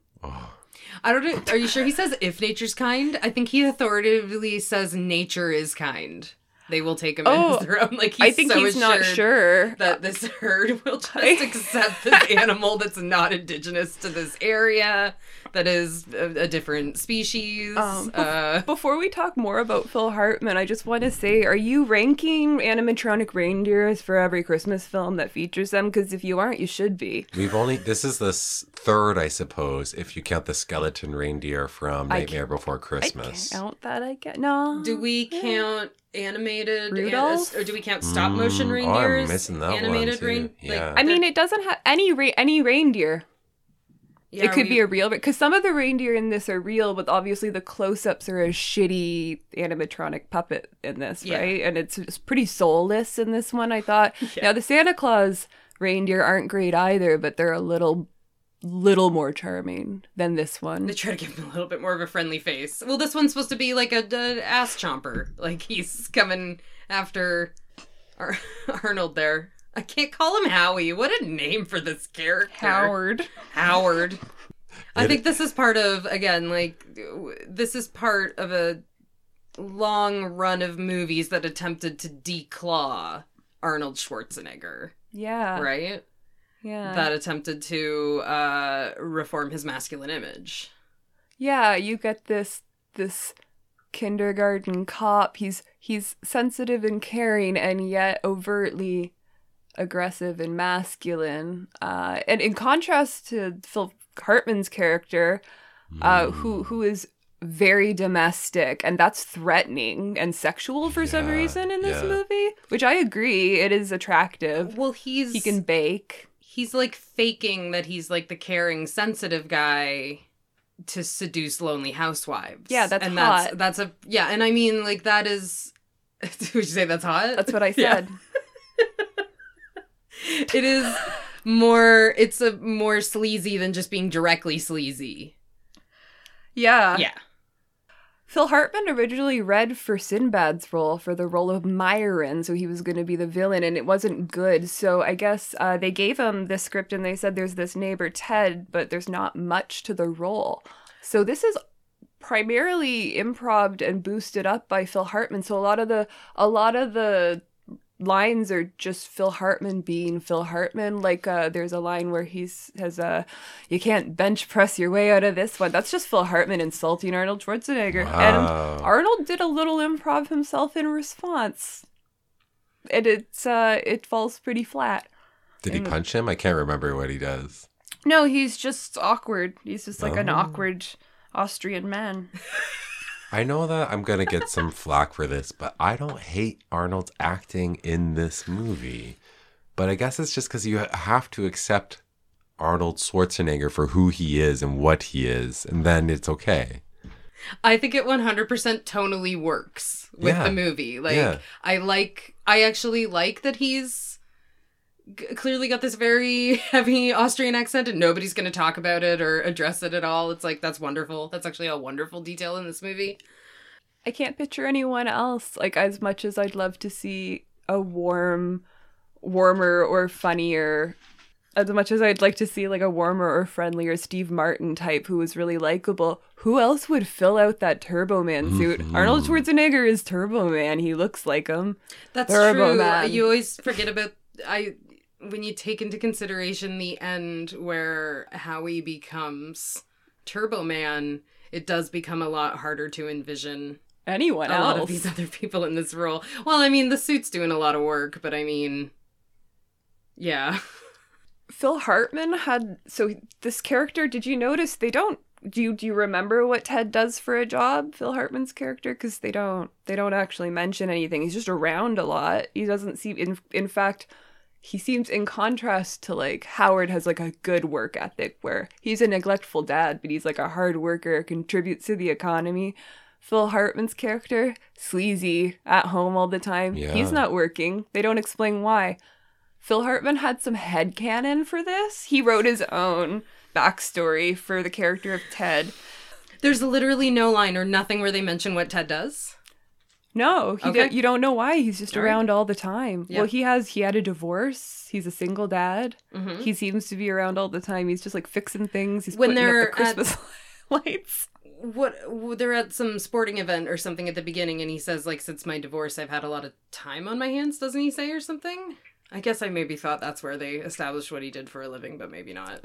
I don't know. Are you sure he says if nature's kind? I think he authoritatively says nature is kind. They will take him Oh, as their own. Like he's I think so he's not sure. that this herd will just accept this animal that's not indigenous to this area, that is a, a different species. Um, uh, Before we talk more about Phil Hartman, I just want to say, are you ranking animatronic reindeers for every Christmas film that features them? Because if you aren't, you should be. We've only this is the third, I suppose, if you count the skeleton reindeer from Nightmare Before Christmas. I Christmas. can't count that. I get no. do we count animated an- or do we count stop motion Mm, oh, reindeers? I'm missing that animated too. rein- Yeah. like, I mean, it doesn't have any re- any reindeer. yeah, it could we- be a real because some of the reindeer in this are real, but obviously the close-ups are a shitty animatronic puppet in this, Yeah. right? And it's, it's pretty soulless in this one. I thought. Now the Santa Claus reindeer aren't great either, but they're a little little more charming than this one. They try to give him a little bit more of a friendly face. Well, this one's supposed to be like a, a ass chomper. Like he's coming after Ar- Arnold there. I can't call him Howie. What a name for this character. Howard. Howard. I think this is part of again like this is part of a long run of movies that attempted to declaw Arnold Schwarzenegger, Yeah. right? Yeah. That attempted to uh reform his masculine image. Yeah, you get this this kindergarten cop. He's he's sensitive and caring and yet overtly aggressive and masculine. Uh, and in contrast to Phil Hartman's character, uh, who who is very domestic and that's threatening and sexual for some reason in this yeah. movie, which I agree it is attractive. Well, he's He can bake. He's like faking that he's like the caring, sensitive guy to seduce lonely housewives. Yeah, that's and hot. that's that's a yeah, and I mean like that is. Would you say that's hot? That's what I Yeah. said. it is more. It's a more sleazy than just being directly sleazy. Yeah. Yeah. Phil Hartman originally read for Sinbad's role for the role of Myron, so he was going to be the villain, and it wasn't good. So I guess uh, they gave him the script and they said there's this neighbor Ted, but there's not much to the role. So this is primarily improv and boosted up by Phil Hartman. So a lot of the a lot of the lines are just Phil Hartman being Phil Hartman. Like uh, there's a line where he's has a you can't bench press your way out of this one. That's just Phil Hartman insulting Arnold Schwarzenegger. Wow. And Arnold did a little improv himself in response. And it's uh it falls pretty flat. Did he Mm. punch him? I can't remember what he does. No, he's just awkward. He's just like an Oh. awkward Austrian man. I know that I'm gonna get some flack for this, but I don't hate Arnold's acting in this movie. But I guess it's just because you have to accept Arnold Schwarzenegger for who he is and what he is, and then it's okay. I think it 100% tonally works with Yeah. the movie. Like, Yeah. I like, I actually like that he's g- clearly got this very heavy Austrian accent and nobody's going to talk about it or address it at all. It's like, that's wonderful. That's actually a wonderful detail in this movie. I can't picture anyone else. Like as much as I'd love to see a warm, warmer or funnier, as much as I'd like to see like a warmer or friendlier Steve Martin type who was really likable. Who else would fill out that Turbo Man suit? Mm-hmm. Arnold Schwarzenegger is Turbo Man. He looks like him. That's Turbo true. Man. You always forget about I when you take into consideration the end where Howie becomes Turbo Man, it does become a lot harder to envision Anyone a else? lot of these other people in this role. Well, I mean, the suit's doing a lot of work, but I mean, yeah. Phil Hartman had so this character. Did you notice they don't? Do you do you remember what Ted does for a job? Phil Hartman's character, because they don't they don't actually mention anything. He's just around a lot. He doesn't seem in in fact. He seems in contrast to like Howard has like a good work ethic where he's a neglectful dad, but he's like a hard worker, contributes to the economy. Phil Hartman's character, sleazy, at home all the time. Yeah. He's not working. They don't explain why. Phil Hartman had some head headcanon for this. He wrote his own backstory for the character of Ted. There's literally no line or nothing where they mention what Ted does. No, he Okay. don't- you don't know why. He's just All right. around all the time. Yeah. Well, he has he had a divorce. He's a single dad. Mhm. He seems to be around all the time. He's just like fixing things. He's When putting they're the at- Christmas lights. what they're at some sporting event or something at the beginning and he says like since my divorce i've had a lot of time on my hands doesn't he say or something i guess i maybe thought that's where they established what he did for a living but maybe not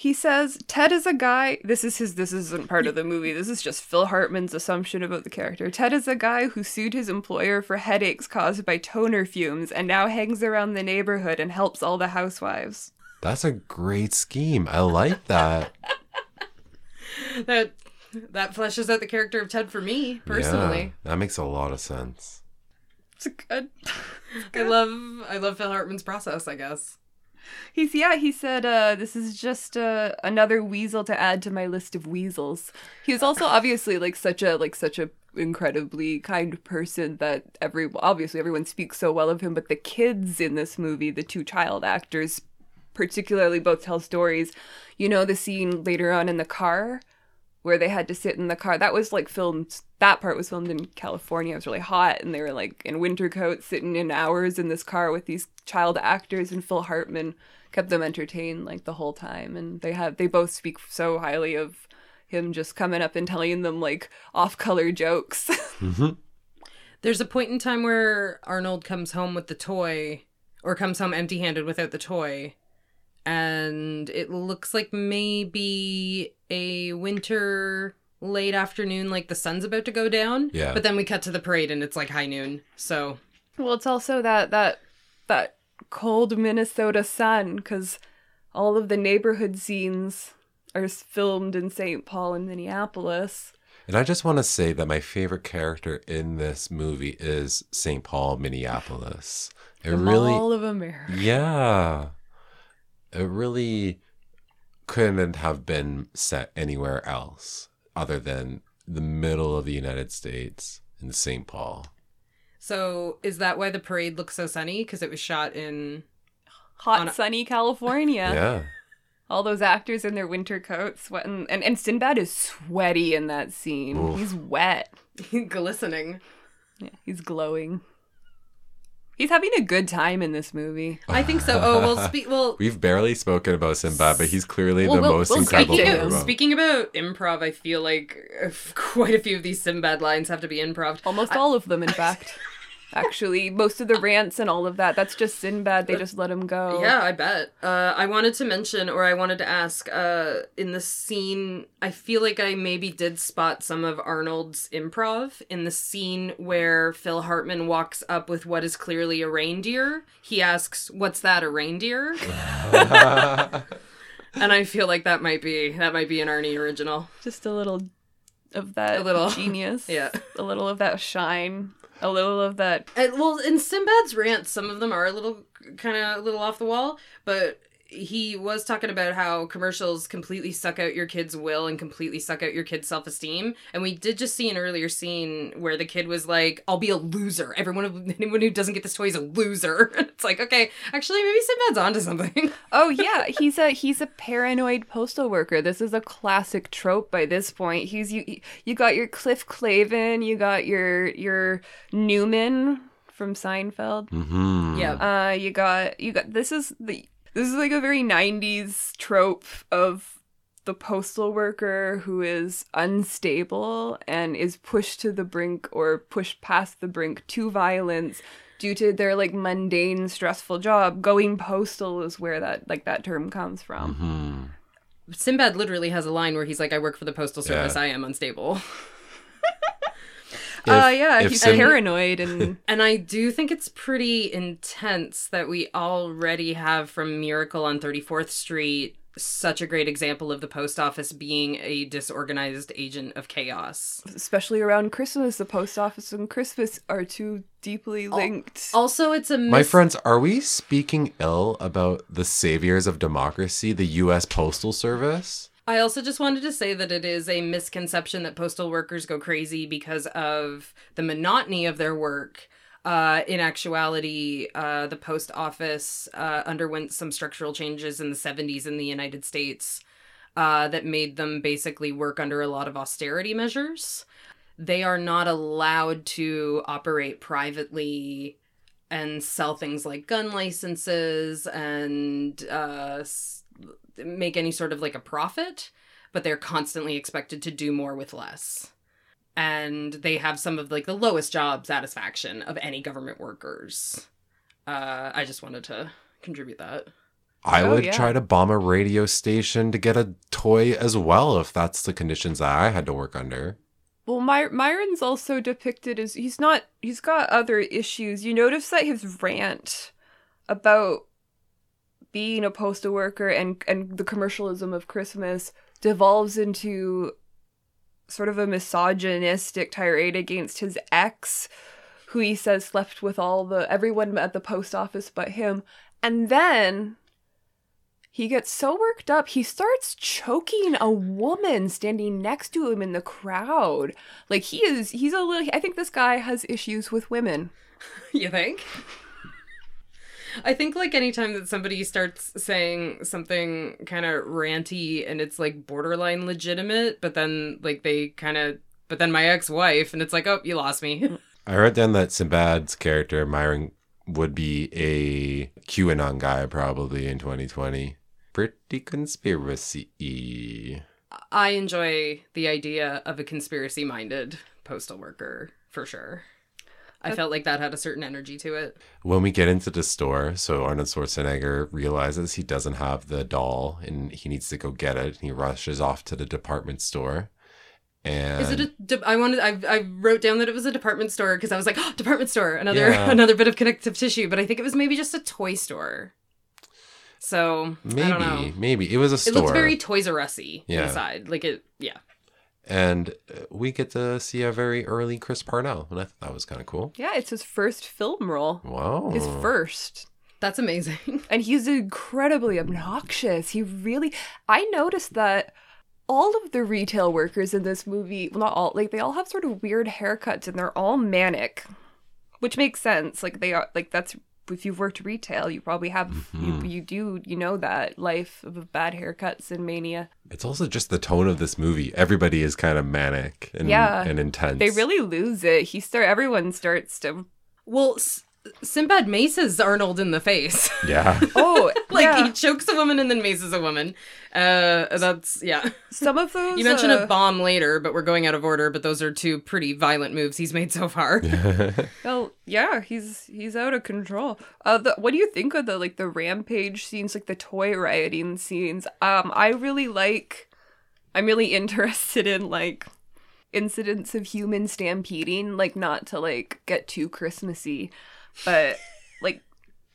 He says Ted is a guy. This is his. This isn't part of the movie. This is just Phil Hartman's assumption about the character. Ted is a guy who sued his employer for headaches caused by toner fumes, and now hangs around the neighborhood and helps all the housewives. That's a great scheme. I like that. that that fleshes out the character of ted for me personally Yeah, that makes a lot of sense. It's good. i love i love phil hartman's process i guess He's yeah. He said, uh, "This is just uh, another weasel to add to my list of weasels." He was also obviously like such a like such a incredibly kind person that every obviously everyone speaks so well of him. But the kids in this movie, the two child actors, particularly both tell stories. You know the scene later on in the car where they had to sit in the car. That was like filmed. That part was filmed in California. It was really hot, and they were like in winter coats, sitting in hours in this car with these child actors. And Phil Hartman kept them entertained like the whole time. And they have they both speak so highly of him just coming up and telling them like off-color jokes. Mm-hmm. there's a point in time where arnold comes home with the toy or comes home empty handed without the toy and it looks like maybe a winter late afternoon like the sun's about to go down Yeah. but then we cut to the parade and it's like high noon so Well, it's also that that that cold Minnesota sun because all of the neighborhood scenes are filmed in St. Paul and Minneapolis. And I just want to say that my favorite character in this movie is St. Paul, Minneapolis. It The really, Mall of America. yeah, it really couldn't have been set anywhere else other than the middle of the United States in St. Paul. so is that why the parade looks so sunny because it was shot in Hot, a- sunny California. Yeah. All those actors in their winter coats, sweating, and and Sinbad is sweaty in that scene. Oof. He's wet. glistening Yeah, he's glowing. He's having a good time in this movie. i think so oh well spe- well We've barely spoken about Sinbad, but he's clearly Well, the we'll- most we'll incredible speak to player. of- Speaking about improv, I feel like uh, quite a few of these Sinbad lines have to be improv. Almost all of them, in fact. Actually, most of the rants and all of that, that's just Sinbad. They just let him go. Yeah, I bet. Uh, I wanted to mention, or I wanted to ask, uh, in the scene, I feel like I maybe did spot some of Arnold's improv in the scene where Phil Hartman walks up with what is clearly a reindeer. He asks, "What's that? A reindeer?" and I feel like that might be that might be an Arnie original. Just a little of that A little. genius. Yeah. A little of that shine. A little of that. And, well, in Sinbad's rants, some of them are a little kind of a little off the wall, but he was talking about how commercials completely suck out your kid's will and completely suck out your kid's self-esteem. And we did just see an earlier scene where the kid was like, "I'll be a loser. Everyone, anyone who doesn't get this toy is a loser." it's like, okay, actually, maybe Sinbad's onto something. Oh yeah, he's a he's a paranoid postal worker. This is a classic trope by this point. He's you you got your Cliff Clavin, you got your your Newman from Seinfeld. hmm yeah, Uh, you got you got this is the this is like a very '90s trope of the postal worker who is unstable and is pushed to the brink or pushed past the brink to violence due to their like mundane stressful job going postal is where that like that term comes from hmm Sinbad literally has a line where he's like, "I work for the postal service. Yeah. I am unstable." uh yeah if he's Sin- paranoid and And I do think it's pretty intense that we already have from Miracle on 34th Street such a great example of the post office being a disorganized agent of chaos. especially around christmas the post office and christmas are too deeply linked Also, it's a mis- My friends, are we speaking ill about the saviors of democracy, the U.S. Postal Service? I also just wanted to say that it is a misconception that postal workers go crazy because of the monotony of their work. Uh, in actuality, uh, the post office uh, underwent some structural changes in the 70s in the United States uh, that made them basically work under a lot of austerity measures. they are not allowed to operate privately and sell things like gun licenses and uh, make any sort of like a profit, but they're constantly expected to do more with less. And they have some of like the lowest job satisfaction of any government workers. Uh, I just wanted to contribute that. I Oh, would yeah. try to bomb a radio station to get a toy as well if that's the conditions that I had to work under. Well, My- Myron's also depicted as he's not. He's got other issues. You notice that his rant about being a postal worker and and the commercialism of Christmas devolves into sort of a misogynistic tirade against his ex, who he says slept with all the everyone at the post office but him, and then he gets so worked up, he starts choking a woman standing next to him in the crowd. Like he is, he's a little. I think this guy has issues with women. You think? I think like anytime that somebody starts saying something kind of ranty and it's like borderline legitimate, but then like they kind of, but then my ex-wife and it's like, oh, you lost me. I wrote down that Sinbad's character, Myron, would be a QAnon guy probably in 2020. Pretty conspiracy I enjoy the idea of a conspiracy-minded postal worker for sure. I felt like that had a certain energy to it. When we get into the store, so Arnold Schwarzenegger realizes he doesn't have the doll and he needs to go get it. He rushes off to the department store. And Is it a? De- I wanted. I I wrote down that it was a department store because I was like, oh, department store, another Yeah. another bit of connective tissue. But I think it was maybe just a toy store. So maybe, I don't know. maybe it was a store. It store. looks very Toys R Us-y Yeah. inside. Like it, yeah. And uh, we get to see a very early Chris Parnell, and I thought that was kind of cool. Yeah, it's his first film role. Wow. His first. That's amazing. And he's incredibly obnoxious. He really. I noticed that all of the retail workers in this movie, well, not all, like, they all have sort of weird haircuts and they're all manic, which makes sense. Like, they are, like, that's. If you've worked retail, you probably have Mm-hmm. you you do you know that life of bad haircuts and mania. It's also just the tone of this movie. Everybody is kind of manic and, Yeah. and intense. They really lose it. He start everyone starts to well, S- Sinbad maces Arnold in the face. Yeah. oh like yeah. he chokes a woman and then maces a woman. Uh, that's yeah. Some of those You mentioned uh, a bomb later, but we're going out of order. But those are two pretty violent moves he's made so far. Well, yeah, he's he's out of control. Uh, the, what do you think of the like the rampage scenes, like the toy rioting scenes? Um, I really like. I'm really interested in like incidents of human stampeding, like not to like get too Christmassy, but like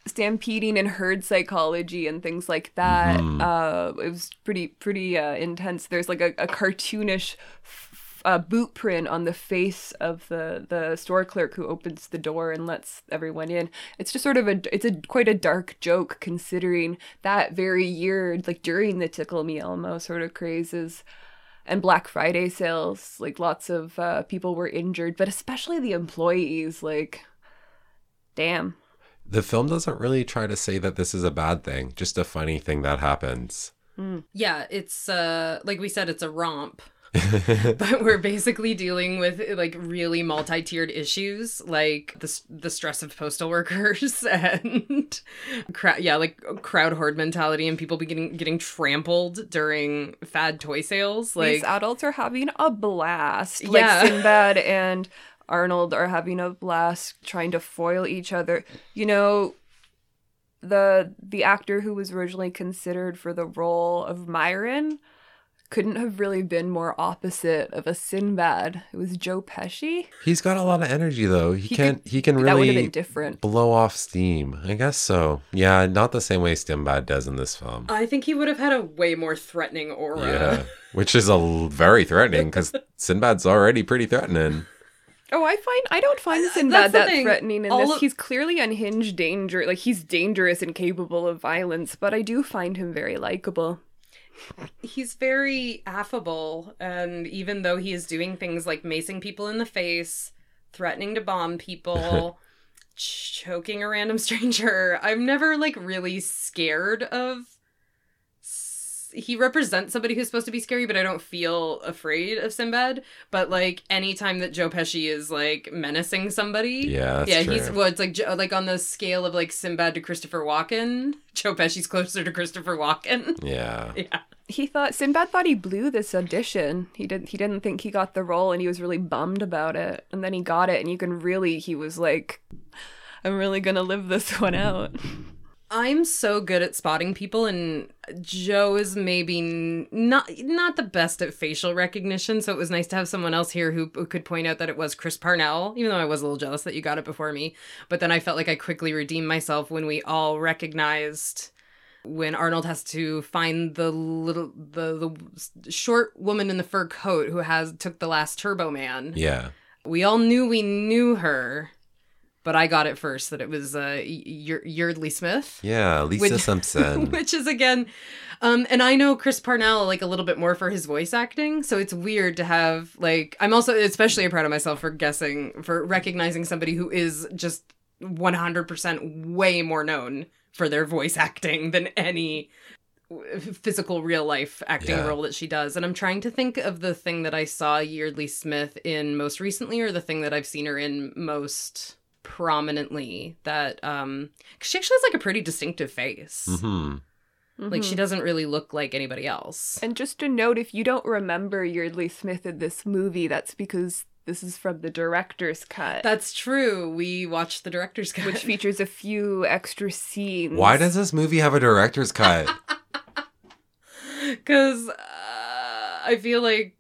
stampeding and herd psychology and things like that. Uh, it was pretty pretty uh, intense. There's like a, a cartoonish f- uh, boot print on the face of the the store clerk who opens the door and lets everyone in. It's just sort of a it's a quite a dark joke considering that very year, like during the Tickle Me Elmo sort of crazes. And Black Friday sales, like lots of uh, people were injured, but especially the employees. Like, damn. the film doesn't really try to say that this is a bad thing, just a funny thing that happens. Yeah, it's uh like we said, it's a romp. but we're basically dealing with like really multi-tiered issues like the the stress of postal workers and crowd yeah like crowd horde mentality and people be getting getting trampled during fad toy sales like These adults are having a blast. Yeah. Like Sinbad and Arnold are having a blast trying to foil each other. You know, the the actor who was originally considered for the role of Myron couldn't have really been more opposite of a Sinbad. It was Joe Pesci. He's got a lot of energy though. He, He can could- he can That really been different. blow off steam. I guess so. Yeah, not the same way Sinbad does in this film. I think he would have had a way more threatening aura. Yeah, which is a very threatening because Sinbad's already pretty threatening. Oh, I find I don't find Sinbad that thing. threatening in All this. of- he's clearly unhinged danger. Like he's dangerous and capable of violence, but I do find him very likable. he's very affable and even though he is doing things like macing people in the face threatening to bomb people choking a random stranger i'm never like really scared of he represents somebody who's supposed to be scary, but I don't feel afraid of Sinbad. But like anytime that Joe Pesci is like menacing somebody, Yeah, yeah, true. he's well, it's like like on the scale of like Sinbad to Christopher Walken. Joe Pesci's closer to Christopher Walken. Yeah. yeah, He thought Sinbad thought he blew this audition. He didn't. He didn't think he got the role, and he was really bummed about it. And then he got it, and you can really. He was like, "I'm really gonna live this one out." I'm so good at spotting people, and Joe is maybe not not the best at facial recognition. So it was nice to have someone else here who, who could point out that it was Chris Parnell, even though I was a little jealous that you got it before me. But then I felt like I quickly redeemed myself when we all recognized when Arnold has to find the little the the short woman in the fur coat who has took the last Turbo Man. Yeah. We all knew we knew her, but I got it first that it was uh, y- Yeardley Smith. Yeah. Lisa Which- Simpson. which is again um and i know chris parnell like a little bit more for his voice acting so it's weird to have like i'm also especially proud of myself for guessing for recognizing somebody who is just 100% way more known for their voice acting than any physical real life acting Yeah. role that she does and i'm trying to think of the thing that i saw yeardley smith in most recently or the thing that i've seen her in most prominently that um 'cause she actually has like a pretty distinctive face hmm like Mm-hmm. she doesn't really look like anybody else. And just a note: if you don't remember Yeardley Smith in this movie, that's because this is from the director's cut, That's true. We watched the director's cut. which features a few extra scenes. Why does this movie have a director's cut? Because uh, I feel like,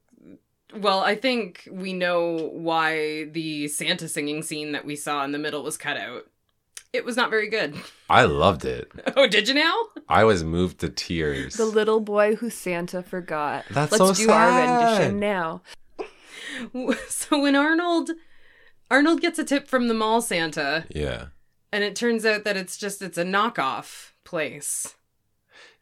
well, I think we know why the Santa singing scene that we saw in the middle was cut out. It was not very good. I loved it. Oh, did you now? I was moved to tears. the little boy who Santa forgot? That's Let's so do our rendition now. So when Arnold, Arnold gets a tip from the mall Santa, yeah. and it turns out that it's just it's a knockoff place.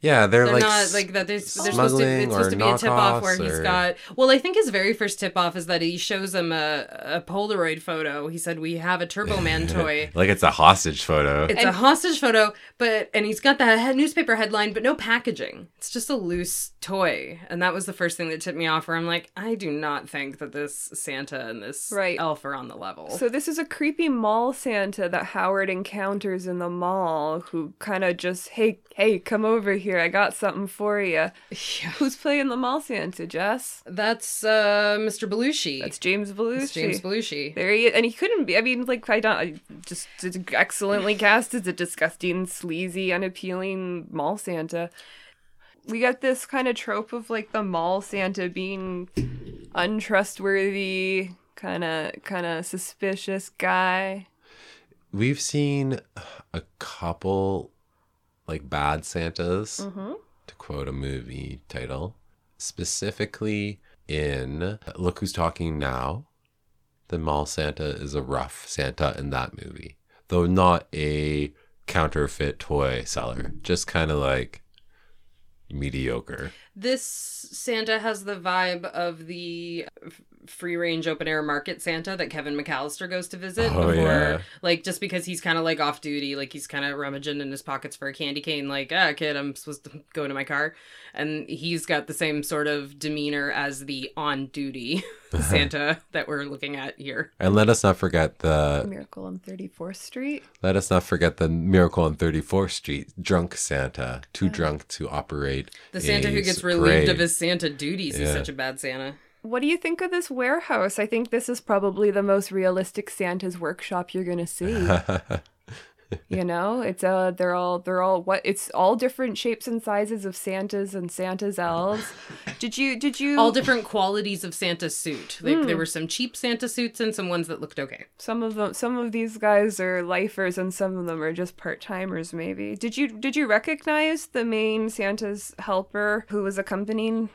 Yeah, they're, They're like not like that. There's, there's supposed to, it's supposed to be a tip off where knockoffs he's or- got. Well, I think his very first tip off is that he shows him a, a Polaroid photo. He said, "We have a Turbo Man toy." like it's a hostage photo. It's a hostage photo, but and he's got the he- newspaper headline, but no packaging. It's just a loose toy, and that was the first thing that tipped me off. Where I'm like, I do not think that this Santa and this Right. elf are on the level. So this is a creepy mall Santa that Howard encounters in the mall, who kind of just, hey, hey, come over here. I got something for you. yeah. Who's playing the mall Santa, Jess? That's uh, Mr. Belushi. That's James Belushi. That's James Belushi. There he is, and he couldn't be. I mean, like I don't I just excellently cast as a disgusting, sleazy, unappealing mall Santa. We got this kind of trope of like the mall Santa being untrustworthy, kind of kind of suspicious guy. We've seen a couple like bad Santas, Mm-hmm. to quote a movie title, specifically in Look Who's Talking Now. The mall Santa is a rough Santa in that movie, though not a counterfeit toy seller, just kind of like mediocre. This Santa has the vibe of the free range open air market Santa that Kevin McAllister goes to visit Oh, before yeah. like just because he's kind of like off duty like he's kind of rummaging in his pockets for a candy cane like ah kid I'm supposed to go to my car and he's got the same sort of demeanor as the on duty Santa that we're looking at here And let us not forget the Miracle on Thirty Fourth Street. let us not forget the Miracle on 34th Street drunk Santa, too drunk to operate. the Santa who a gets relieved of his Santa duties he's Yeah. such a bad Santa What do you think of this warehouse? I think this is probably the most realistic Santa's workshop you're gonna see. you know, it's uh they're all they're all what it's all different shapes and sizes of Santas and Santa's elves. Did you did you all different qualities of Santa suit like Hmm. there were some cheap Santa suits and some ones that looked okay some of them some of these guys are lifers and some of them are just part timers maybe. Did you did you recognize the main Santa's helper who was accompanying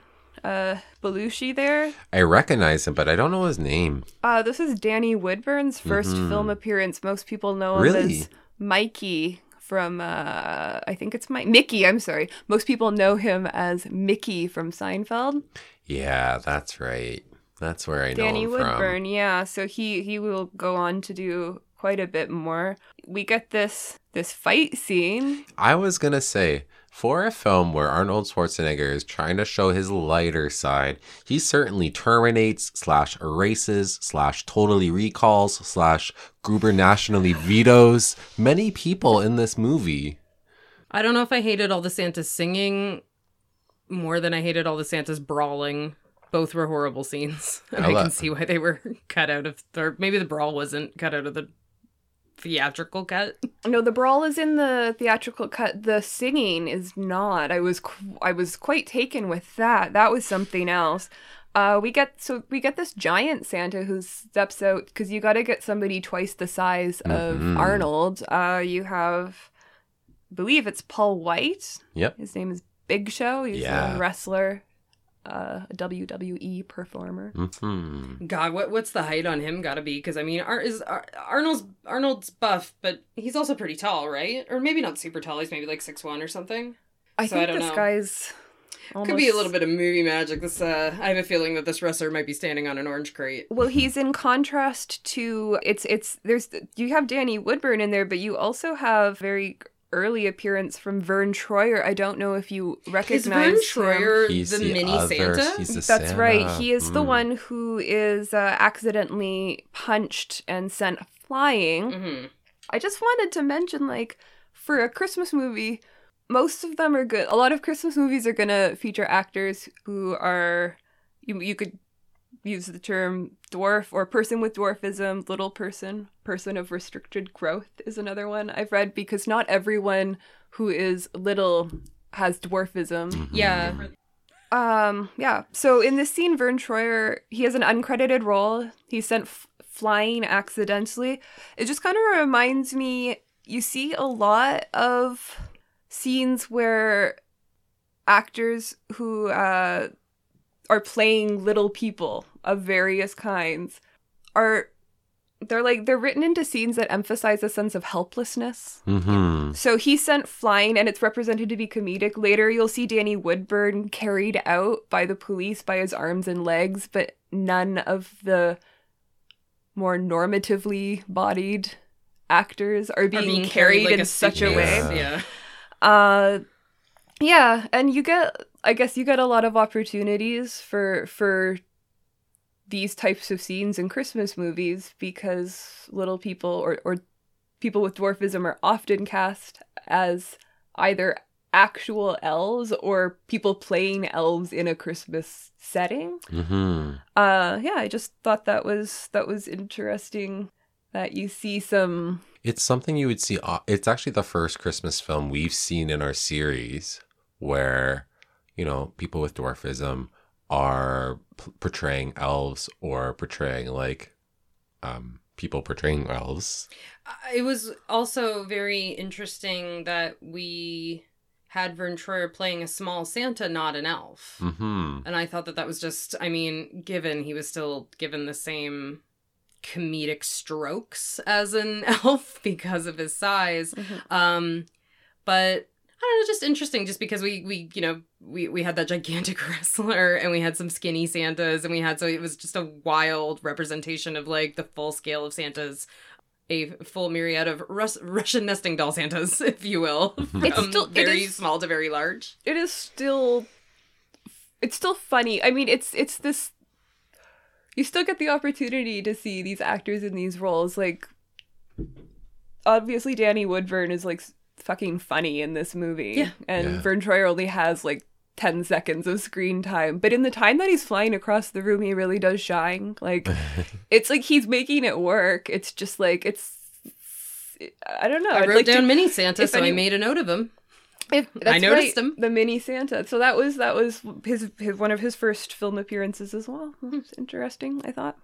uh Belushi there? I recognize him, but I don't know his name. Uh, this is Danny Woodburn's 1st film appearance. Most people know him Really? as Mikey from, uh, I think it's my Mickey. I'm sorry. Most people know him as Mickey from Seinfeld. Yeah, that's right. That's where I know Danny him Woodburn, yeah. So he he will go on to do quite a bit more. We get this this fight scene. I was gonna say For a film where Arnold Schwarzenegger is trying to show his lighter side, he certainly terminates, slash erases, slash totally recalls, slash gubernatorially vetoes many people in this movie. I don't know if I hated all the Santas singing more than I hated all the Santas brawling. Both were horrible scenes. And I I, can see why they were cut out of, or maybe the brawl wasn't cut out of the theatrical cut. No, the brawl is in the theatrical cut. The singing is not. I was qu- I was quite taken with that. That was something else. Uh, we get so we get this giant Santa who steps out because you got to get somebody twice the size of Mhm. Arnold. Uh, you have, I believe it's Paul Wight. Yep. His name is Big Show. He's Yeah. a wrestler, uh, a WWE performer. hmm God, what what's the height on him got to be? Because I mean, Ar- is Ar- Arnold's Arnold's buff, but he's also pretty tall, right? Or maybe not super tall. He's maybe like six one or something. I So I think don't this know. guy's. Could be a little bit of movie magic. This, uh, I have a feeling that this wrestler might be standing on an orange crate. Well, he's in contrast to it's it's there's you have Danny Woodburn in there, but you also have very early appearance from Vern Troyer. I don't know if you Is recognize Vern him. Troyer He's the, the, mini other, Santa? He's the That's Santa. right. He is the Mm. one who is uh, accidentally punched and sent flying. hmm I just wanted to mention, like, for a Christmas movie, most of them are good. A lot of Christmas movies are gonna feature actors who are you. You could use the term dwarf or person with dwarfism, little person, person of restricted growth is another one I've read because not everyone who is little has dwarfism. Mhm. Yeah. Um, yeah. So in this scene, Vern Troyer, he has an uncredited role. He's sent f- flying accidentally. It just kind of reminds me. You see a lot of scenes where actors who uh, are playing little people of various kinds are they're like they're written into scenes that emphasize a sense of helplessness Mhm. so he's sent flying and it's represented to be comedic. Later, you'll see Danny Woodburn carried out by the police by his arms and legs, but none of the more normatively bodied actors are Are being, carried, like in such a way. Yeah. Uh yeah, and you get I guess you get a lot of opportunities for for these types of scenes in Christmas movies because little people or or people with dwarfism are often cast as either actual elves or people playing elves in a Christmas setting. Mhm. Uh yeah, I just thought that was that was interesting that you see some It's something you would see. It's actually the first Christmas film we've seen in our series where, you know, people with dwarfism are p- portraying elves or portraying like um, people portraying elves. Uh, It was also very interesting that we had Vern Troyer playing a small Santa, not an elf. hmm And I thought that that was just, I mean, given he was still given the same comedic strokes as an elf because of his size. Um, but I don't know, just interesting just because we, we, you know, we, we had that gigantic wrestler and we had some skinny Santas and we had, so it was just a wild representation of like the full scale of Santas. A full myriad of Rus- Russian nesting doll Santas, if you will, mhm. It's from still- very is- small to very large. it is still it's still funny. I mean, it's it's this you still get the opportunity to see these actors in these roles like obviously Danny Woodburn is like s- fucking funny in this movie Yeah. and Yeah. Vern Troyer only has like 10 seconds of screen time but in the time that he's flying across the room he really does shine like it's like he's making it work it's just like it's I don't know I wrote like to- down mini Santa, if so I made a note of him. if, that's noticed right, him. The mini Santa. So that was that was his, his one of his first film appearances as well. It was interesting, I thought.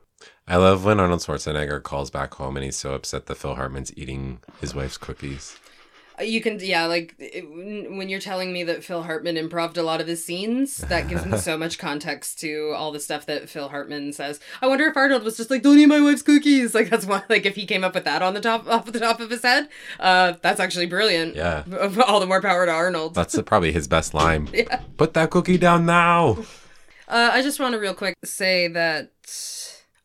I love when Arnold Schwarzenegger calls back home and he's so upset that Phil Hartman's eating his wife's cookies. You can, yeah, like it, when you're telling me that Phil Hartman improved a lot of his scenes, that gives me so much context to all the stuff that Phil Hartman says. I wonder if Arnold was just like, "Don't eat my wife's cookies." Like that's why, like if he came up with that on the top, off the top of his head, uh, that's actually brilliant. Yeah. all the more power to Arnold. That's probably his best line. Yeah. Put that cookie down now. Uh, I just want to real quick say that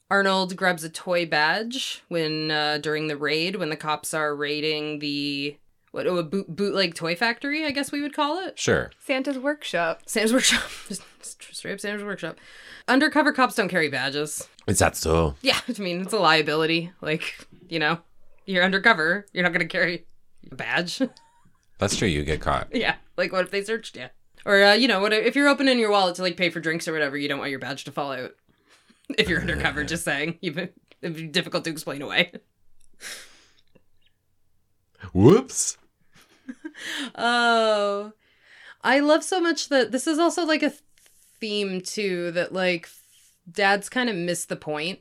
Arnold grabs a toy badge when uh, during the raid when the cops are raiding the what a boot, bootleg toy factory, I guess we would call it. Sure. Santa's workshop. Sam's Workshop. Just straight up Sam's Workshop. Undercover cops don't carry badges. Is that so? Yeah, I mean, it's a liability. Like, you know, you're undercover. You're not going to carry a badge. That's true. You get caught. yeah. Like, what if they searched you? Or, uh, you know, what if you're opening your wallet to, like, pay for drinks or whatever, you don't want your badge to fall out. If you're undercover, just saying. You've- It'd be difficult to explain away. Whoops. Oh, I love so much that this is also like a theme too that like dads kind of miss the point.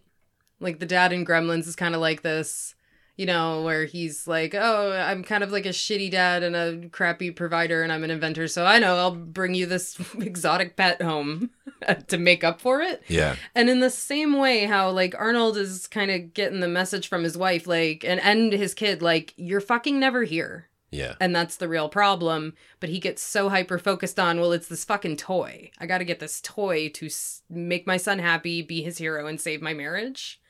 Like the dad in Gremlins is kind of like this, you know, where he's like, "Oh, I'm kind of like a shitty dad and a crappy provider and I'm an inventor, so I know I'll bring you this exotic pet home to make up for it." Yeah. And in the same way, how like Arnold is kind of getting the message from his wife, like, and and his kid, like, you're fucking never here Yeah. and that's the real problem but he gets so hyper focused on well it's this fucking toy i gotta get this toy to s- make my son happy be his hero and save my marriage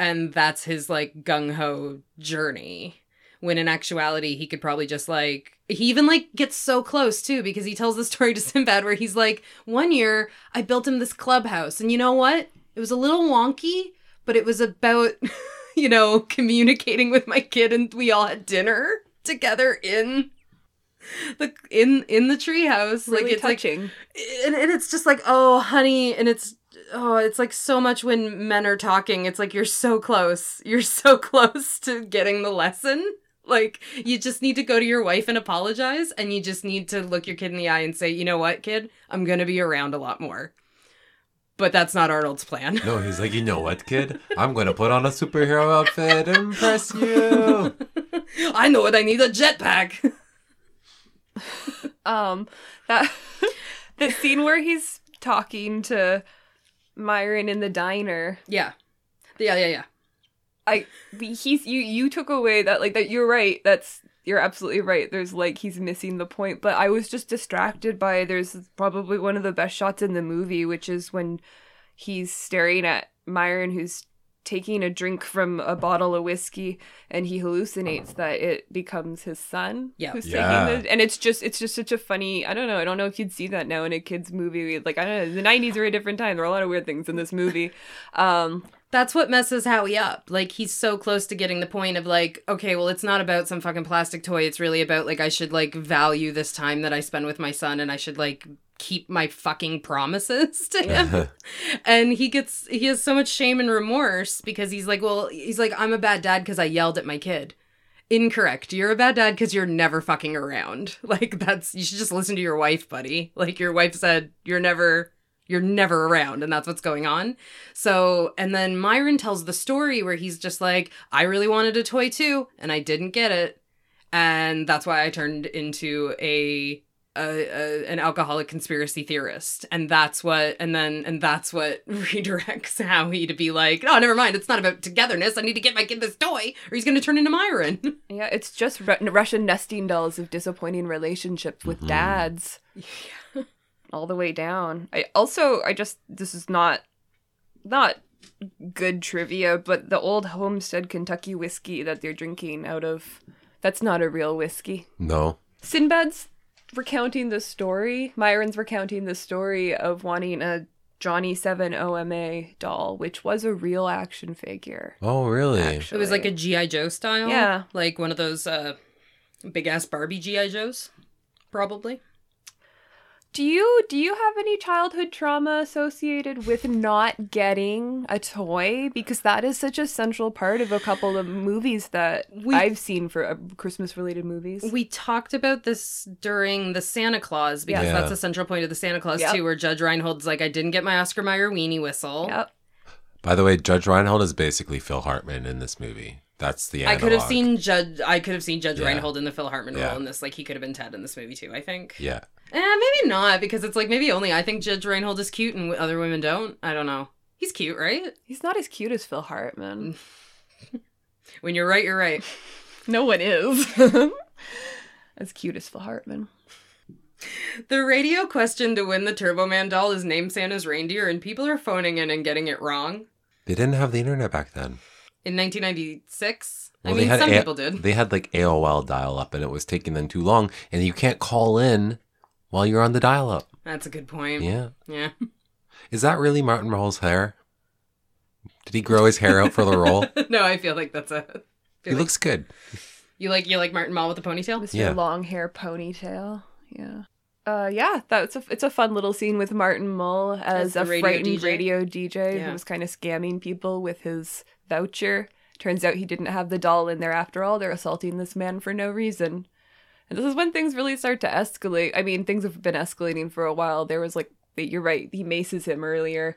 and that's his like gung-ho journey. When in actuality he could probably just like he even like gets so close too because he tells the story to Sinbad where he's like one year I built him this clubhouse. And you know what? It was a little wonky but it was about you know communicating with my kid and we all had dinner together in the in in the treehouse. Really like it's like touching. and, and it's just like oh honey and it's oh it's like so much when men are talking it's like you're so close. You're so close to getting the lesson. Like you just need to go to your wife and apologize and you just need to look your kid in the eye and say you know what kid? I'm gonna be around a lot more. But that's not arnold's plan. No, he's like, you know what, kid? I'm gonna put on a superhero outfit and impress you. i know what i need a jetpack. Um, that the scene where he's talking to Myron in the diner. yeah yeah yeah yeah I he's you you took away that like that you're right. That's you're absolutely right. There's like he's missing the point, but I was just distracted by there's probably one of the best shots in the movie, which is when he's staring at Myron who's taking a drink from a bottle of whiskey and he hallucinates that it becomes his son Yeah. who's Yeah. taking the and it's just it's just such a funny I don't know I don't know if you'd see that now in a kids movie like I don't know the 90s are a different time there are a lot of weird things in this movie um That's what messes Howie up. Like he's so close to getting the point of like, okay, well it's not about some fucking plastic toy. It's really about like I should like value this time that I spend with my son and I should like keep my fucking promises to him. and he gets he has so much shame and remorse because he's like, well, he's like I'm a bad dad cuz I yelled at my kid. Incorrect. You're a bad dad cuz you're never fucking around. Like that's you should just listen to your wife, buddy. Like your wife said you're never you're never around and that's what's going on. So, and then Myron tells the story where he's just like, I really wanted a toy too, and I didn't get it. And that's why I turned into a, a, a an alcoholic conspiracy theorist. And that's what, and then, and that's what redirects Howie to be like, oh, never mind. It's not about togetherness. I need to get my kid this toy or he's going to turn into Myron. Yeah, it's just Ru- Russian nesting dolls of disappointing relationships with mm-hmm. dads. All the way down. I also I just this is not not good trivia, but the old Homestead Kentucky whiskey that they're drinking out of that's not a real whiskey. no. Sinbad's recounting the story. Myron's recounting the story of wanting a Johnny 7 OMA doll, which was a real action figure. Oh, really? It was like a G.I. Joe style. Yeah. Like one of those uh, big ass Barbie G.I. Joes, probably. Do you do you have any childhood trauma associated with not getting a toy? Because that is such a central part of a couple of movies that We- I've seen for uh, Christmas related movies. We talked about this during the Santa Claus because Yeah. that's a central point of the Santa Claus Yep. too, where Judge Reinhold's like, I didn't get my Oscar Mayer weenie whistle. Yep. By the way, Judge Reinhold is basically Phil Hartman in this movie. That's the end. I could have seen Judge. I could have seen Judge Yeah. Reinhold in the Phil Hartman Yeah. role in this. Like he could have been Ted in this movie too. I think. Yeah. Eh, maybe not because it's like maybe only I think Judge Reinhold is cute and other women don't. I don't know. He's cute, right? He's not as cute as Phil Hartman. When you're right, you're right. No one is. as cute as Phil Hartman. The radio question to win the Turbo Man doll is name Santa's reindeer, and people are phoning in and getting it wrong. They didn't have the internet back then. In 1996. Well, I they mean, had some A- people did. They had like AOL dial up and it was taking them too long and you can't call in while you're on the dial up. That's a good point. Yeah. Yeah. Is that really Martin Mull's hair? Did he grow his hair out for the role? no, I feel like that's a. He like- looks good. you like you like Martin Mull with a ponytail. Mr. Yeah. Long hair ponytail. Yeah. Uh, yeah, that's a, it's a fun little scene with Martin Mull as, As a radio frightened DJ. radio DJ Yeah. who was kind of scamming people with his voucher. Turns out he didn't have the doll in there after all. They're assaulting this man for no reason. And this is when things really start to escalate. I mean, things have been escalating for a while. There was like, you're right, he maces him earlier.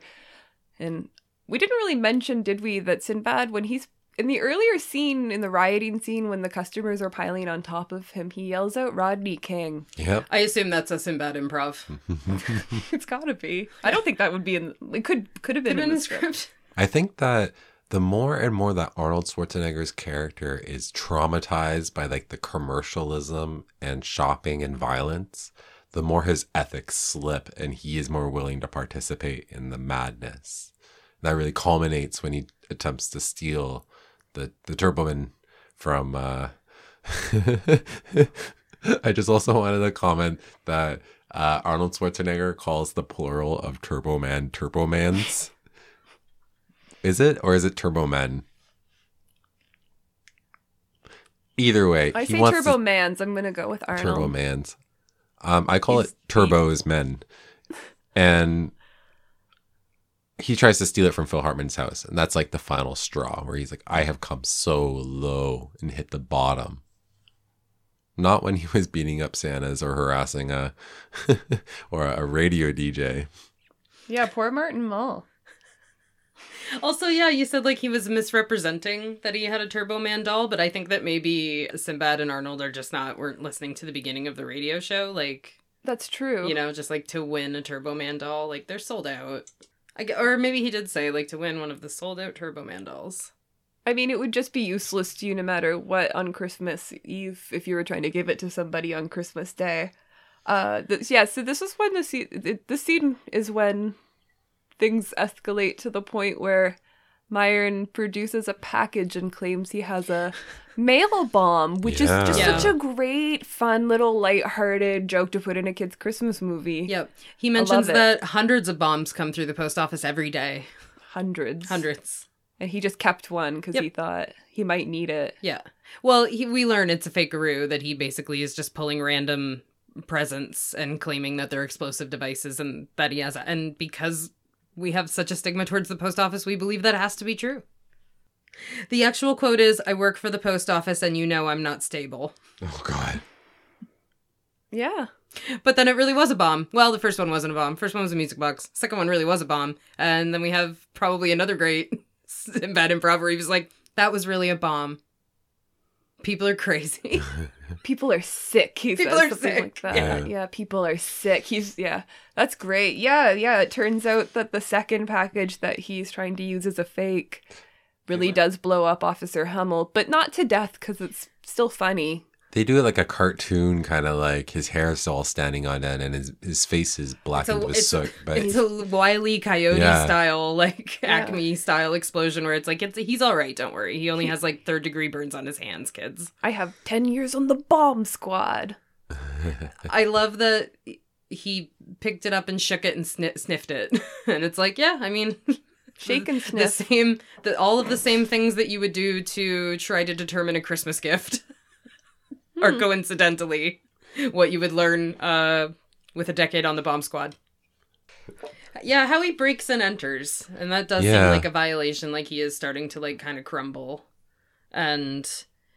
And we didn't really mention, did we, that Sinbad, when he's in the earlier scene, in the rioting scene, when the customers are piling on top of him, he yells out Rodney King. Yep. I assume that's a Sinbad improv. it's gotta be. I don't think that would be in. It could could have been Could in have the script. script. I think that the more and more that Arnold Schwarzenegger's character is traumatized by like the commercialism and shopping and violence, the more his ethics slip and he is more willing to participate in the madness. That really culminates when he attempts to steal the the Turboman from uh I just also wanted to comment that uh, Arnold Schwarzenegger calls the plural of Turbo Man Turbomans. Is it or is it Turbo Men? Either way, I he say wants Turbo to- Mans. I'm gonna go with Arnold. Turbo Mans. Um, I call He's- it Turbos Men, and he tries to steal it from Phil Hartman's house, and that's like the final straw where he's like, "I have come so low and hit the bottom." Not when he was beating up Santas or harassing a or a radio DJ. Yeah, poor Martin Mull. Also, yeah, you said like he was misrepresenting that he had a Turbo Man doll, but I think that maybe Sinbad and Arnold are just not weren't listening to the beginning of the radio show. Like, That's true. you know, just like to win a Turbo Man doll, like they're sold out. I, or maybe he did say like to win one of the sold out Turbo Man dolls. I mean, it would just be useless to you no matter what on Christmas Eve if you were trying to give it to somebody on Christmas Day. Uh, th- yeah. So this is when the scene. th- The scene is when things escalate to the point where Myron produces a package and claims he has a mail bomb, which Yeah. is just Yeah. such a great, fun little light-hearted joke to put in a kid's Christmas movie. Yep. He mentions that hundreds of bombs come through the post office every day. Hundreds. Hundreds. And he just kept one because Yep. he thought he might need it. Yeah. Well, he, we learn it's a fakearoo that he basically is just pulling random presents and claiming that they're explosive devices and that he has. And because we have such a stigma towards the post office, we believe that has to be true. The actual quote is I work for the post office and you know I'm not stable. Oh God. Yeah. But then it really was a bomb. Well, the first one wasn't a bomb. First one was a music box. Second one really was a bomb. And then we have probably another great bad improv where he was like, that was really a bomb. People are crazy. people are sick. He People says are sick. like that. Yeah. Yeah. people are sick. He's yeah, that's great. Yeah, yeah. It turns out that the second package that he's trying to use as a fake really does blow up Officer Hummel, but not to death because it's still funny. They do it like a cartoon, kind of like his hair is all standing on end and his his face is blackened with it's a- soot. But it's a wily coyote Yeah. style, like Yeah. Acme style explosion where it's like it's he's all right. Don't worry. He only has like third degree burns on his hands, kids. I have ten years on the bomb squad. I love that he picked it up and shook it and sni- sniffed it, and it's like, yeah, I mean, Shake and sniff the same, the, all of the same things that you would do to try to determine a Christmas gift are Hmm. coincidentally what you would learn uh, with a decade on the bomb squad. Yeah, how he breaks and enters, and that does Yeah. seem like a violation. Like he is starting to like kind of crumble, and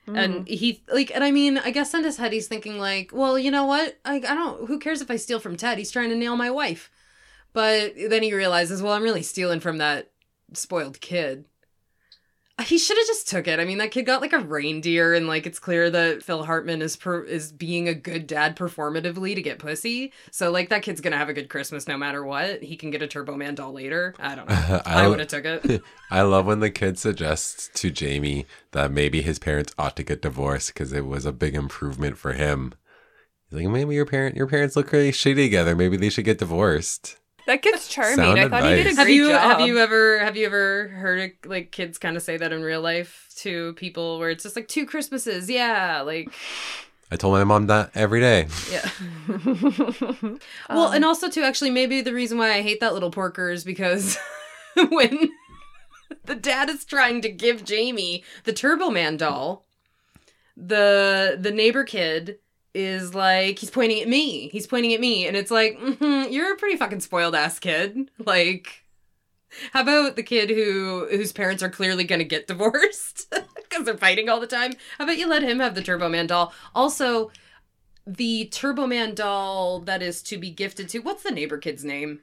Hmm. and he like, and I mean, I guess in his head he's thinking like, well, you know what? I I don't. Who cares if I steal from Ted? He's trying to nail my wife. But then he realizes, well, I'm really stealing from that spoiled kid. He should have just took it. I mean, that kid got like a reindeer, and like it's clear that Phil Hartman is per- is being a good dad performatively to get pussy. So like that kid's gonna have a good Christmas no matter what. He can get a Turbo Man doll later. I don't know. I, I- would have took it. I love when the kid suggests to Jamie that maybe his parents ought to get divorced because it was a big improvement for him. He's like, maybe your parent, your parents look really shitty together. Maybe they should get divorced. That kid's charming. Sound I thought he did a advice. great have you job. have you ever have you ever heard like kids kind of say that in real life to people where it's just like two Christmases, yeah, like I told my mom that every day. yeah. well, and um, also too, actually, maybe the reason why I hate that little porker is because when the dad is trying to give Jamie the Turbo Man doll, the the neighbor kid is like he's pointing at me. He's pointing at me, and it's like mhm, you're a pretty fucking spoiled ass kid. Like, how about the kid who whose parents are clearly going to get divorced because they're fighting all the time? How about you let him have the Turbo Man doll? Also, the Turbo Man doll that is to be gifted to what's the neighbor kid's name?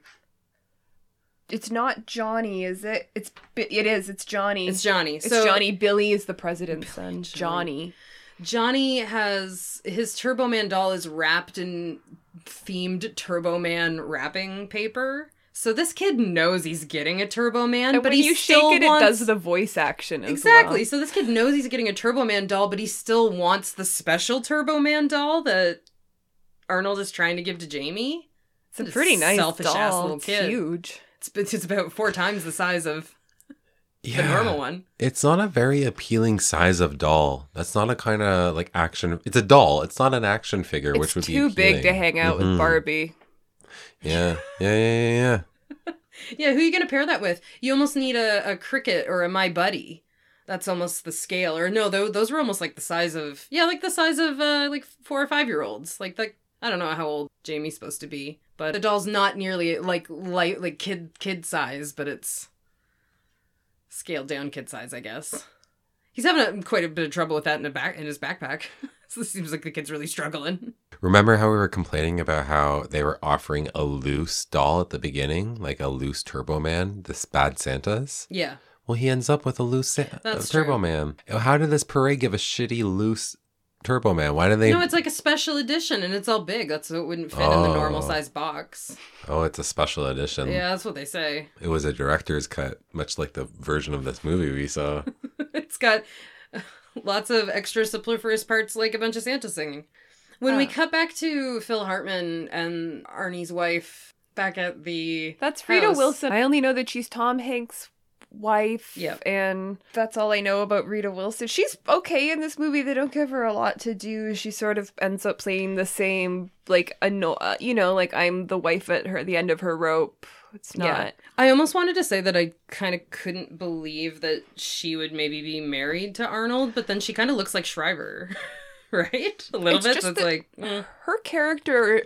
It's not Johnny, is it? It's it is. It's Johnny. It's Johnny. It's so Johnny. Billy is the president's son. Johnny. Johnny. Johnny has his Turbo Man doll is wrapped in themed Turbo Man wrapping paper. So this kid knows he's getting a Turbo Man, And but when he you still shake it, wants... it does the voice action as exactly. well. So this kid knows he's getting a Turbo Man doll, but he still wants the special Turbo Man doll that Arnold is trying to give to Jamie. It's a pretty nice selfish doll. ass little It's kid. huge. It's, it's about four times the size of Yeah. the normal one. It's not a very appealing size of doll. That's not a kind of like action. It's a doll. It's not an action figure, It's which would too be too big to hang out Mhm. with Barbie. Yeah, yeah, yeah, yeah, yeah. Yeah, who are you going to pair that with? You almost need a, a cricket or a My Buddy. That's almost the scale. Or no, tho- those were almost like the size of yeah, like the size of uh, like four or five year olds. Like like I don't know how old Jamie's supposed to be, but the doll's not nearly like light like kid kid size, but it's scaled down kid size, I guess. He's having a, quite a bit of trouble with that in a back in his backpack. so it seems like the kid's really struggling. Remember how we were complaining about how they were offering a loose doll at the beginning, like a loose Turbo Man, this bad Santa's? Yeah. Well, he ends up with a loose Sa- Turbo true. Man. How did this parade give a shitty loose Turbo Man? Why did they? no, it's like a special edition, and it's all big. That's so it wouldn't fit in the normal Oh. size box. oh, it's a special edition. Yeah, that's what they say. It was a director's cut, much like the version of this movie we saw. it's got lots of extra superfluous parts, like a bunch of Santa singing. When we Ah. cut back to Phil Hartman and Arnie's wife back at the That's Rita house- Wilson. I only know that she's Tom Hanks' wife. Yep. And that's all I know about Rita Wilson. She's okay in this movie. They don't give her a lot to do. She sort of ends up playing the same, like, anno- uh, you know, like I'm the wife at her the end of her rope. It's not. Yeah. I almost wanted to say that I kind of couldn't believe that she would maybe be married to Arnold, but then she kind of looks like Shriver, right? A little It's bit. So it's like, eh. Her character,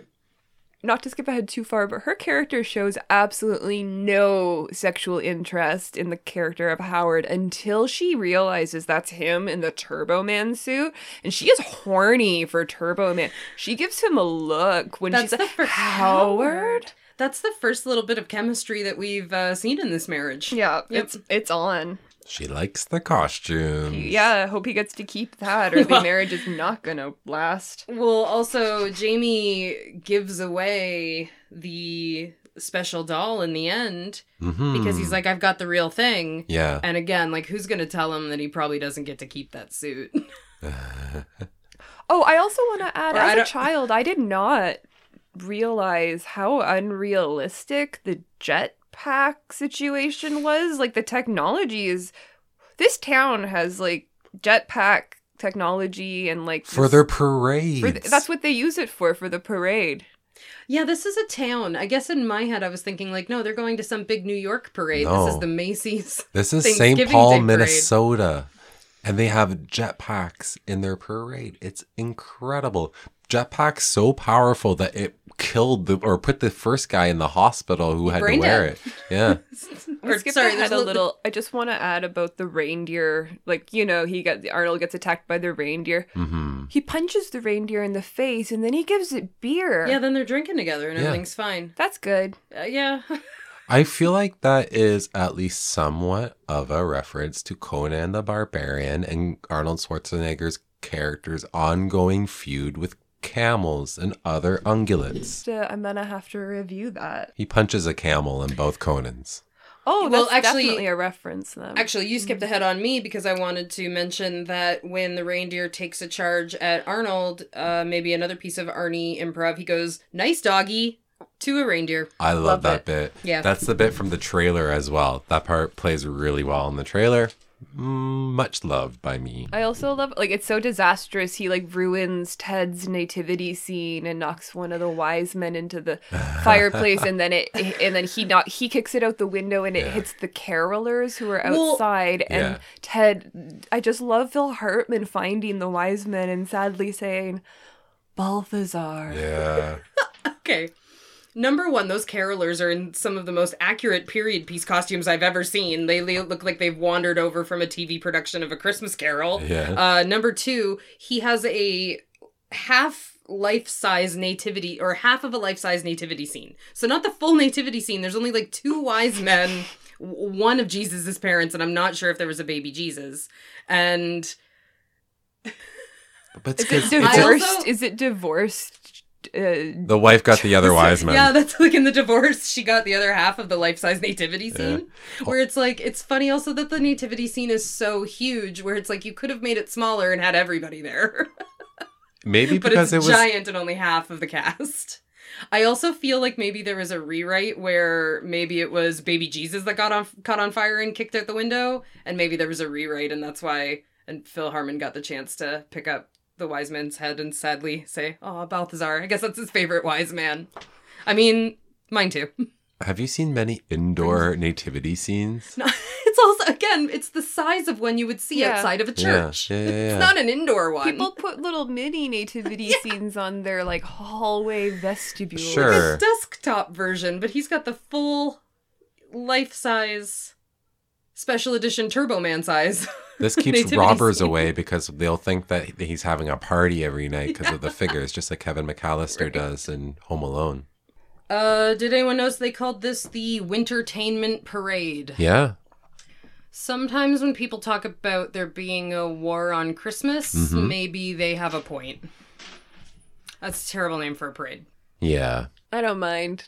not to skip ahead too far, but her character shows absolutely no sexual interest in the character of Howard until she realizes that's him in the Turbo Man suit. And she is horny for Turbo Man. She gives him a look when that's she's like, first Howard? That's the first little bit of chemistry that we've uh, seen in this marriage. Yeah, Yep. it's it's on. She likes the costume. Yeah, I hope he gets to keep that, or the marriage is not gonna last. Well, also, Jamie gives away the special doll in the end Mhm. because he's like, I've got the real thing. yeah. And again, like, who's going to tell him that he probably doesn't get to keep that suit? Oh, I also want to add, Or as a child, I did not realize how unrealistic the jetpack situation was. Like the technology is, this town has like jetpack technology and like for this- their parades. for th- that's what they use it for for the parade. yeah, this is a town. I guess in my head, I was thinking, like, no, they're going to some big New York parade. This is the Macy's. This is St. Paul, Day parade. Minnesota. And they have jetpacks in their parade. It's incredible. Jetpacks so powerful that it killed the or put the first guy in the hospital who had to wear dead. it. Yeah. Or, Or, sorry, there's a little. I just want to add about the reindeer. Like you know, he got Arnold gets attacked by the reindeer. hmm He punches the reindeer in the face, and then he gives it beer. Yeah, then they're drinking together and Yeah. everything's fine. that's good. Uh, yeah. I feel like that is at least somewhat of a reference to Conan the Barbarian and Arnold Schwarzenegger's character's ongoing feud with camels and other ungulates. Uh, I'm gonna have to review that. He punches a camel in both Conans. Oh, Well, that's actually- definitely a reference then. Actually, you skipped ahead on me because I wanted to mention that when the reindeer takes a charge at Arnold, uh, maybe another piece of Arnie improv, he goes, "Nice doggy." to a reindeer. I love, Love that it. bit. Yeah. That's the bit from the trailer as well. That part plays really well in the trailer. Mm, much loved by me. I also love like it's so disastrous. He like ruins Ted's nativity scene and knocks one of the wise men into the fireplace, and then it and then he not he kicks it out the window and it Yeah. hits the carolers who are Well- outside. and Yeah. Ted, I just love Phil Hartman finding the wise men and sadly saying, Balthazar. Yeah. Okay. Number one, those carolers are in some of the most accurate period piece costumes I've ever seen. They le- look like they've wandered over from a TV production of A Christmas Carol. Yeah. Uh, number two, he has a half life size nativity or half of a life size nativity scene. So not the full nativity scene. There's only like two wise men, one of Jesus's parents, and I'm not sure if there was a baby Jesus. And But it's Is it 'cause it's divorced? also- Is it divorced? Uh, the wife got the other wise man. Yeah, that's like in the divorce, she got the other half of the life size nativity scene. Where it's like, it's funny also that the nativity scene is so huge, where it's like you could have made it smaller and had everybody there. Maybe but because it's it was giant and only half of the cast. I also feel like maybe there was a rewrite where maybe it was baby Jesus that got on caught on fire and kicked out the window, and maybe there was a rewrite, and that's why and Phil Hartman got the chance to pick up the wise man's head and sadly say, "Oh, Balthazar." I guess that's his favorite wise man. I mean, mine too. Have you seen many indoor nativity scenes? No, it's also again, it's the size of one you would see Yeah. outside of a church. yeah, yeah, yeah. It's not an indoor one. People put little mini nativity scenes on their like hallway vestibule. Sure. desktop version, but he's got the full life size special edition Turbo Man size. This keeps robbers scene. away because they'll think that he's having a party every night because of the figures, just like Kevin McAllister does in Home Alone. Uh, did anyone notice they called this the Wintertainment Parade? Yeah. Sometimes when people talk about there being a war on Christmas, Mm-hmm. maybe they have a point. That's a terrible name for a parade. Yeah. I don't mind.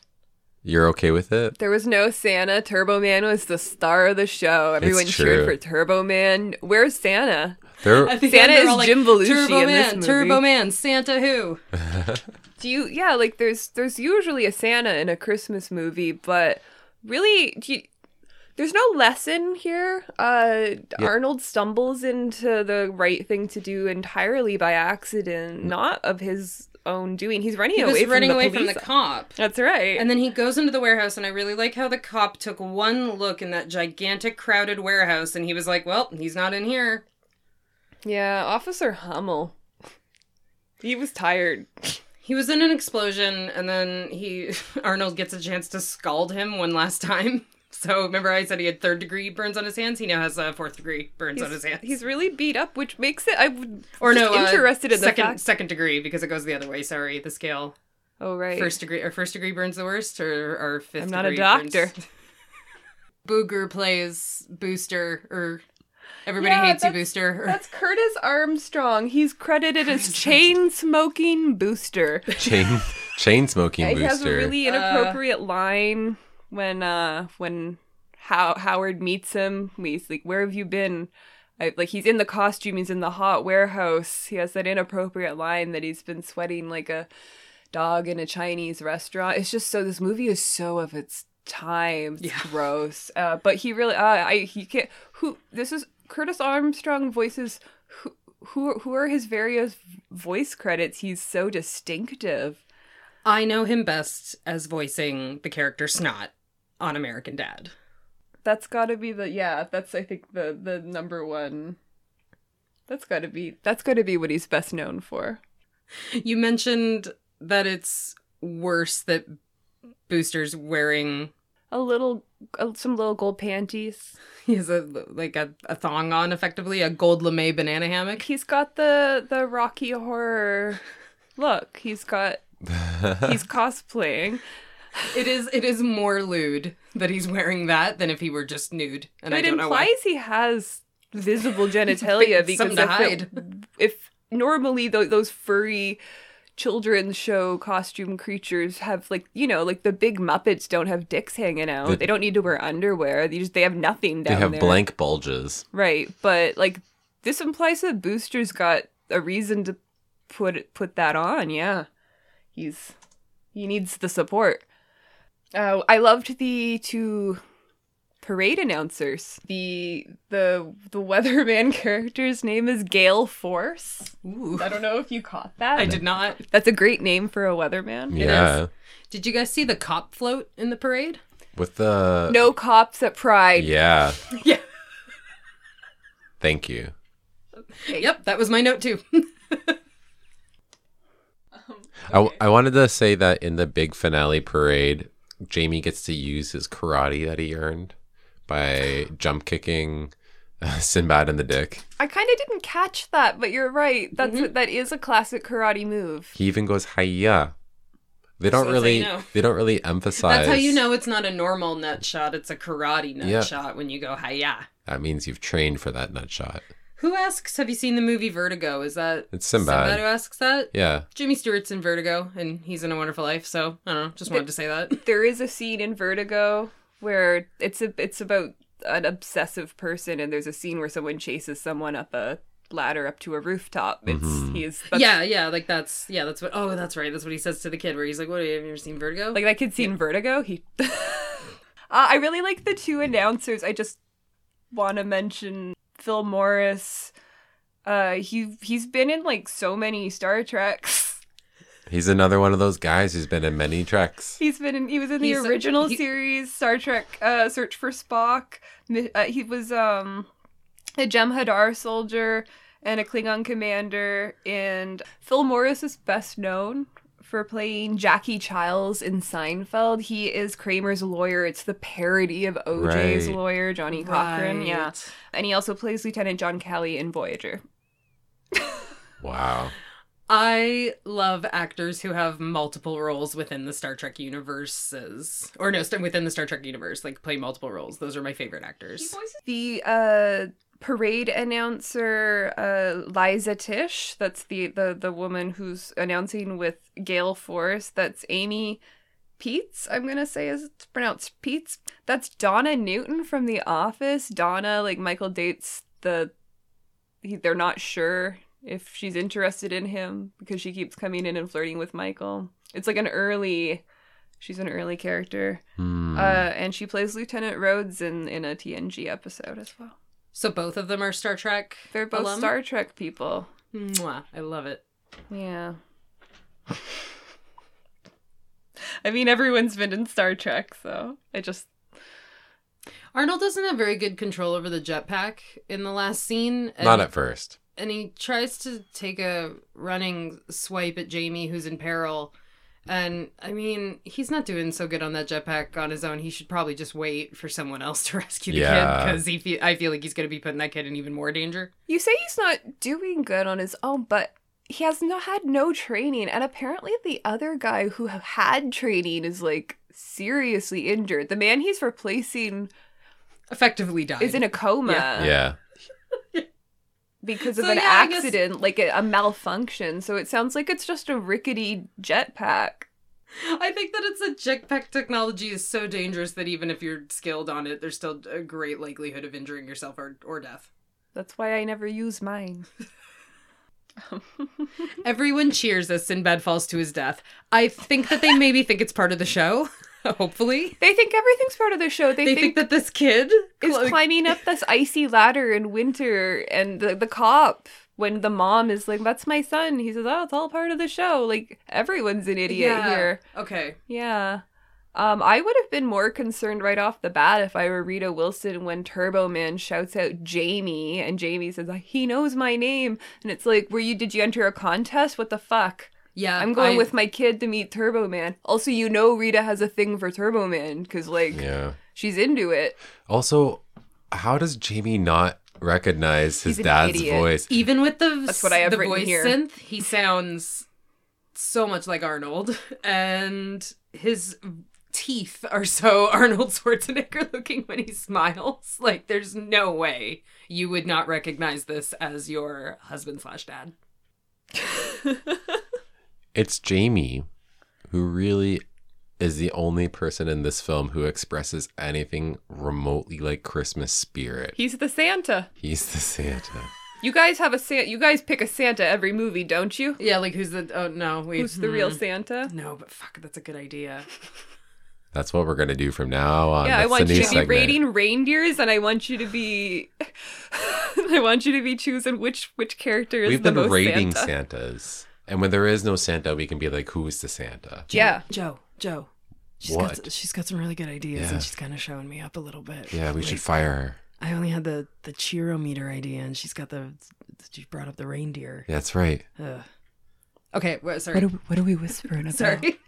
You're okay with it? There was no Santa. Turbo Man was the star of the show. Everyone cheered true. for Turbo Man. Where's Santa? There At Santa they're is all like, Jim Belushi Turbo in Man, this movie." Turbo Man, Santa who? Do you? Yeah, like there's there's usually a Santa in a Christmas movie, but really, do you, there's no lesson here. Uh, Arnold stumbles into the right thing to do entirely by accident, not of his own doing. He's running He away running the away police. from the cop. That's right. And then he goes into the warehouse, and I really like how the cop took one look in that gigantic, crowded warehouse, and he was like, "Well, he's not in here." yeah, Officer Hummel. He was tired. He was in an explosion, and then he Arnold gets a chance to scald him one last time. So remember, I said he had third degree burns on his hands. He now has uh, fourth degree burns on his hands. He's really beat up, which makes it. I would or no, just uh, interested in the second fact. second degree because it goes the other way. Sorry, the scale. Oh right. First degree or first degree burns the worst, or or fifth. I'm not a doctor. burns- Booger plays Booster, or everybody Yeah, hates you, Booster. or- That's Curtis Armstrong. He's credited as chain smoking booster. chain chain smoking He has a really inappropriate line when uh when How- Howard meets him. He's like, "Where have you been?" I, like he's in the costume. He's in the hot warehouse. He has that inappropriate line that he's been sweating like a dog in a Chinese restaurant. It's just so. This movie is so of its time. It's Yeah. gross. Uh, but he really. Uh, I he can't. Who this is? Curtis Armstrong voices. Who who who are his various voice credits? He's so distinctive. I know him best as voicing the character Snot on American Dad. That's got to be the yeah. That's I think the the number one. That's got to be that's got to be what he's best known for. You mentioned that it's worse that Booster's wearing A little, uh, some little gold panties. he has a like a, a thong on, effectively a gold lame banana hammock. He's got the the Rocky Horror look. He's got he's cosplaying. It is it is more lewd that he's wearing that than if he were just nude, and I it don't know implies why. he has visible genitalia because Something to if, hide. it- if normally tho- those furry children's show costume creatures have like you know like the big muppets don't have dicks hanging out The- they don't need to wear underwear they just they have nothing They down have there blank bulges. right but like this implies that booster's got a reason to put put that on yeah he's he needs the support Uh, I loved the two parade announcers. The the the weatherman character's name is Gale Force. Ooh. I don't know if you caught that. I did not. That's a great name for a weatherman. Yeah. Did you guys see the cop float in the parade? With the No cops at Pride. Yeah. Yeah. Thank you. Yep, that was my note too. I, I wanted to say that in the big finale parade, Jamie gets to use his karate that he earned by jump kicking uh, Sinbad in the dick. I kind of didn't catch that, but you're right. That's that is a classic karate move. He even goes hiya. They don't that's how really you know. they don't really emphasize. That's how you know it's not a normal nut shot, it's a karate nut Yeah. shot when you go hiya. That means you've trained for that nut shot. Who asks, have you seen the movie Vertigo? Is that It's Sinbad. who asks that? Yeah. Jimmy Stewart's in Vertigo and he's in A Wonderful Life, so I don't know, just wanted to say that. There is a scene in Vertigo where it's a it's about an obsessive person, and there's a scene where someone chases someone up a ladder up to a rooftop. It's Mhm. he's yeah, yeah, like that's yeah, that's what oh that's right. That's what he says to the kid where he's like, What have you ever seen Vertigo? like that kid's seen Vertigo. He, uh, I really like the two announcers. I just want to mention Phil Morris. Uh, he he's been in like so many Star Treks. He's another one of those guys who's been in many treks. He's been in. He was in the He's- original he- series Star Trek, uh, Search for Spock. Uh, he was um a Jem'Hadar soldier and a Klingon commander. And Phil Morris is best known for playing Jackie Chiles in Seinfeld. He is Kramer's lawyer. It's the parody of OJ's Right. lawyer, Johnnie Cochran. Yeah, and he also plays Lieutenant John Kelly in Voyager. Wow. I love actors who have multiple roles within the Star Trek universes, or no, within the Star Trek universe, like play multiple roles. Those are my favorite actors. The uh parade announcer uh Liza Tish, that's the the the woman who's announcing with Gale Force, that's Amy Pietz, I'm gonna say is it's pronounced Peets. That's Donna Newton from The Office. Donna, like Michael dates the he, they're not sure if she's interested in him because she keeps coming in and flirting with Michael. It's like an early she's an early character. Hmm. Uh, and she plays Lieutenant Rhodes in, in a TNG episode as well. So both of them are Star Trek. They're both alum? Star Trek people. Mwah, I love it. Yeah. I mean, everyone's been in Star Trek, so I just. Arnold doesn't have very good control over the jetpack in the last scene. And, Not at first. and he tries to take a running swipe at Jamie, who's in peril. And I mean, he's not doing so good on that jetpack on his own. He should probably just wait for someone else to rescue the kid because he fe- I feel like he's going to be putting that kid in even more danger. You say he's not doing good on his own, but he has no, had no training. And apparently, the other guy who had training is like seriously injured. The man he's replacing Effectively died. is in a coma. yeah. Because of So, an yeah, I guess- accident, like a, a malfunction. So it sounds like it's just a rickety jetpack. I think that it's a jetpack technology is so dangerous that even if you're skilled on it, there's still a great likelihood of injuring yourself or, or death. That's why I never use mine. Everyone cheers as Sinbad falls to his death. I think that they maybe think it's part of the show. Hopefully, They think everything's part of the show. They, they, think, think, that this kid is like, climbing up this icy ladder in winter, and the the cop. When the mom is like, "That's my son," he says, "Oh, it's all part of the show." Like everyone's an idiot Yeah. here. Okay, Yeah. Um, I would have been more concerned right off the bat if I were Rita Wilson when Turbo Man shouts out Jamie and Jamie says he knows my name and it's like, were you did you enter a contest? What the fuck? Yeah, I'm going I- with my kid to meet Turbo Man. Also, you know Rita has a thing for Turbo Man because like Yeah. she's into it. Also, how does Jamie not recognize his dad's idiot. voice? even with the That's what I have the written voice here. synth. He sounds so much like Arnold, and his teeth are so Arnold Schwarzenegger looking when he smiles. Like, there's no way you would not recognize this as your husband slash dad. It's Jamie who really is the only person in this film who expresses anything remotely like Christmas spirit. He's the Santa. He's the Santa. You guys have a Santa. You guys pick a Santa every movie, don't you? Yeah, like who's the? Oh no, wait, Who's the real hmm. Santa? No, but fuck, that's a good idea. That's what we're gonna do from now on. yeah, I want you new to be segment. rating reindeers, and I want you to be, I want you to be choosing which which character is We've the been most rating Santa. Santas, and when there is no Santa, we can be like, "Who is the Santa?" Yeah, Joe, Joe. She's What? got she's got some really good ideas Yeah. and she's kind of showing me up a little bit. Yeah, we should fire her. I only had the the cheerometer idea and she's got the she brought up the reindeer. That's right. Ugh. Okay, well, sorry. what are we whispering about? Sorry.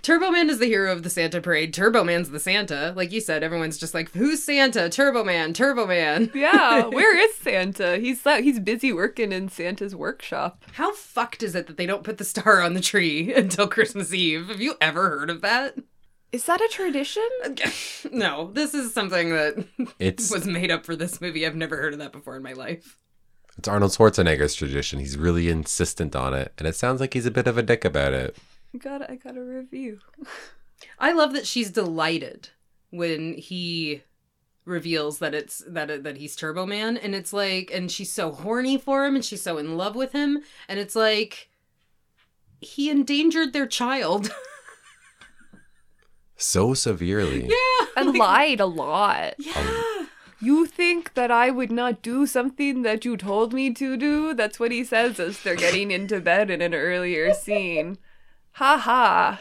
Turbo Man is the hero of the Santa parade. Turbo Man's the Santa. Like you said, everyone's just like, "Who's Santa? Turbo Man, Turbo Man." Yeah, where is Santa? He's he's busy working in Santa's workshop. How fucked is it that they don't put the star on the tree until Christmas Eve? Have you ever heard of that? Is that a tradition? no, this is something that It's was made up for this movie. I've never heard of that before in my life. it's Arnold Schwarzenegger's tradition. He's really insistent on it, and it sounds like he's a bit of a dick about it. I got I got a review. I love that she's delighted when he reveals that it's that that he's Turbo Man, and it's like, and she's so horny for him, and she's so in love with him, and it's like he endangered their child. So severely. yeah, And lied a lot. yeah. Um, you think that I would not do something that you told me to do? That's what he says as they're getting into bed in an earlier scene. Ha ha.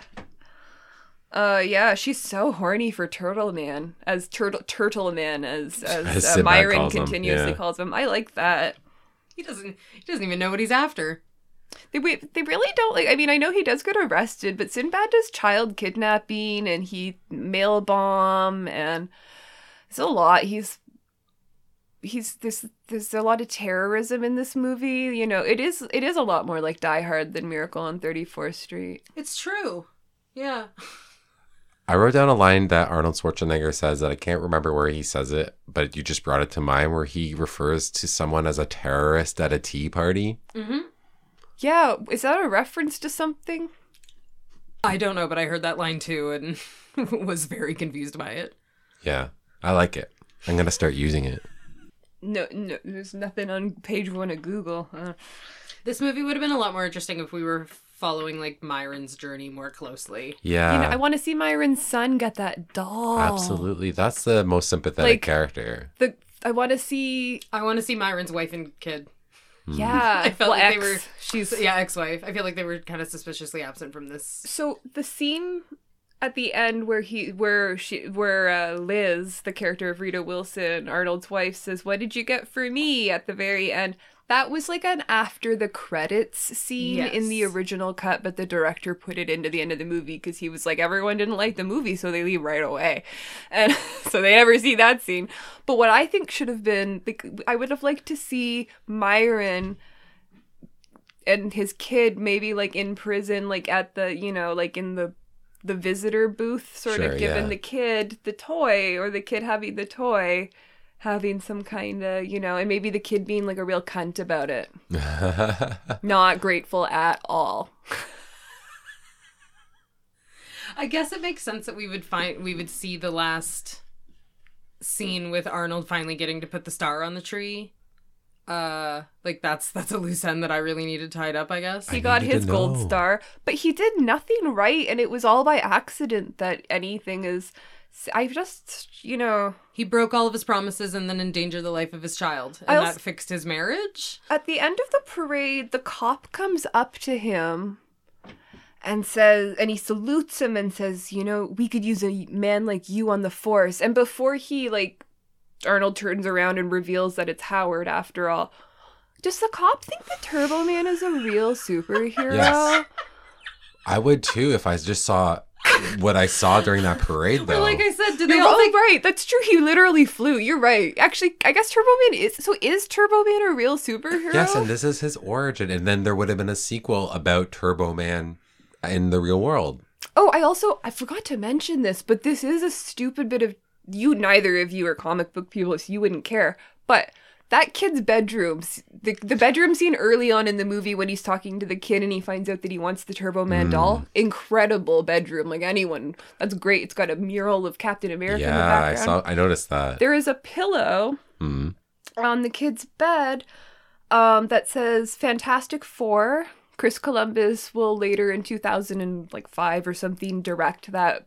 Uh yeah, she's so horny for Turtle Man as Turtle Turtle Man as as, As uh, Myron calls him, continuously yeah. calls him. I like that. He doesn't. He doesn't even know what he's after. They they really don't like. I mean, I know he does get arrested, but Sinbad does child kidnapping and he mail bomb and it's a lot. He's he's there's there's a lot of terrorism in this movie. You know, it is it is a lot more like Die Hard than Miracle on Thirty Fourth Street. It's true. Yeah. I wrote down a line that Arnold Schwarzenegger says that I can't remember where he says it, but you just brought it to mind where he refers to someone as a terrorist at a tea party. Mm-hmm. Yeah, is that a reference to something? I don't know, but I heard that line too and was very confused by it. Yeah, I like it. I'm going to start using it. No, no, there's nothing on page one of Google. Uh, This movie would have been a lot more interesting if we were following like Myron's journey more closely. Yeah. you know, I want to see Myron's son get that doll. Absolutely. That's the most sympathetic Like- character. The I want to see I want to see Myron's wife and kid. Yeah, I felt well, like ex, they were She's yeah, ex-wife. I feel like they were kind of suspiciously absent from this. so the scene at the end where he where she where uh, Liz, the character of Rita Wilson, Arnold's wife, says, "What did you get for me?" At the very end, that was like an after the credits scene in the original cut, but the director put it into the end of the movie because he was like, everyone didn't like the movie, so they leave right away, and so they never see that scene. But what I think should have been, like, I would have liked to see Myron and his kid maybe like in prison like at the you know like in the the visitor booth sort Sure, of giving yeah. the kid the toy or the kid having the toy having some kind of you know and maybe the kid being like a real cunt about it not grateful at all I guess it makes sense that we would find we would see the last scene with Arnold finally getting to put the star on the tree. Uh like that's that's a loose end that I really needed tied up, I guess. he I got his gold star but he did nothing right and it was all by accident that anything is i just you know He broke all of his promises and then endangered the life of his child. And also- that fixed his marriage. At the end of the parade, the cop comes up to him and says, and he salutes him and says, you know, we could use a man like you on the force. And before he, like, Arnold turns around and reveals that it's Howard after all, does the cop think that Turbo Man is a real superhero? Yes. I would too if I just saw what I saw during that parade, But though. like I said, did they You're all all think right. That's true. He literally flew. You're right. Actually, I guess Turbo Man is. So is Turbo Man a real superhero? yes, and this is his origin. And then there would have been a sequel about Turbo Man in the real world. Oh, I also I forgot to mention this, but this is a stupid bit of you. Neither of you are comic book people, so you wouldn't care. But that kid's bedroom, the the bedroom scene early on in the movie when he's talking to the kid and he finds out that he wants the Turbo Man Mm. doll, incredible bedroom. Like anyone, that's great. It's got a mural of Captain America in the yeah, I saw. I noticed that. There is a pillow Mhm. on the kid's bed um, that says Fantastic Four Chris Columbus will later in 2005 or something direct that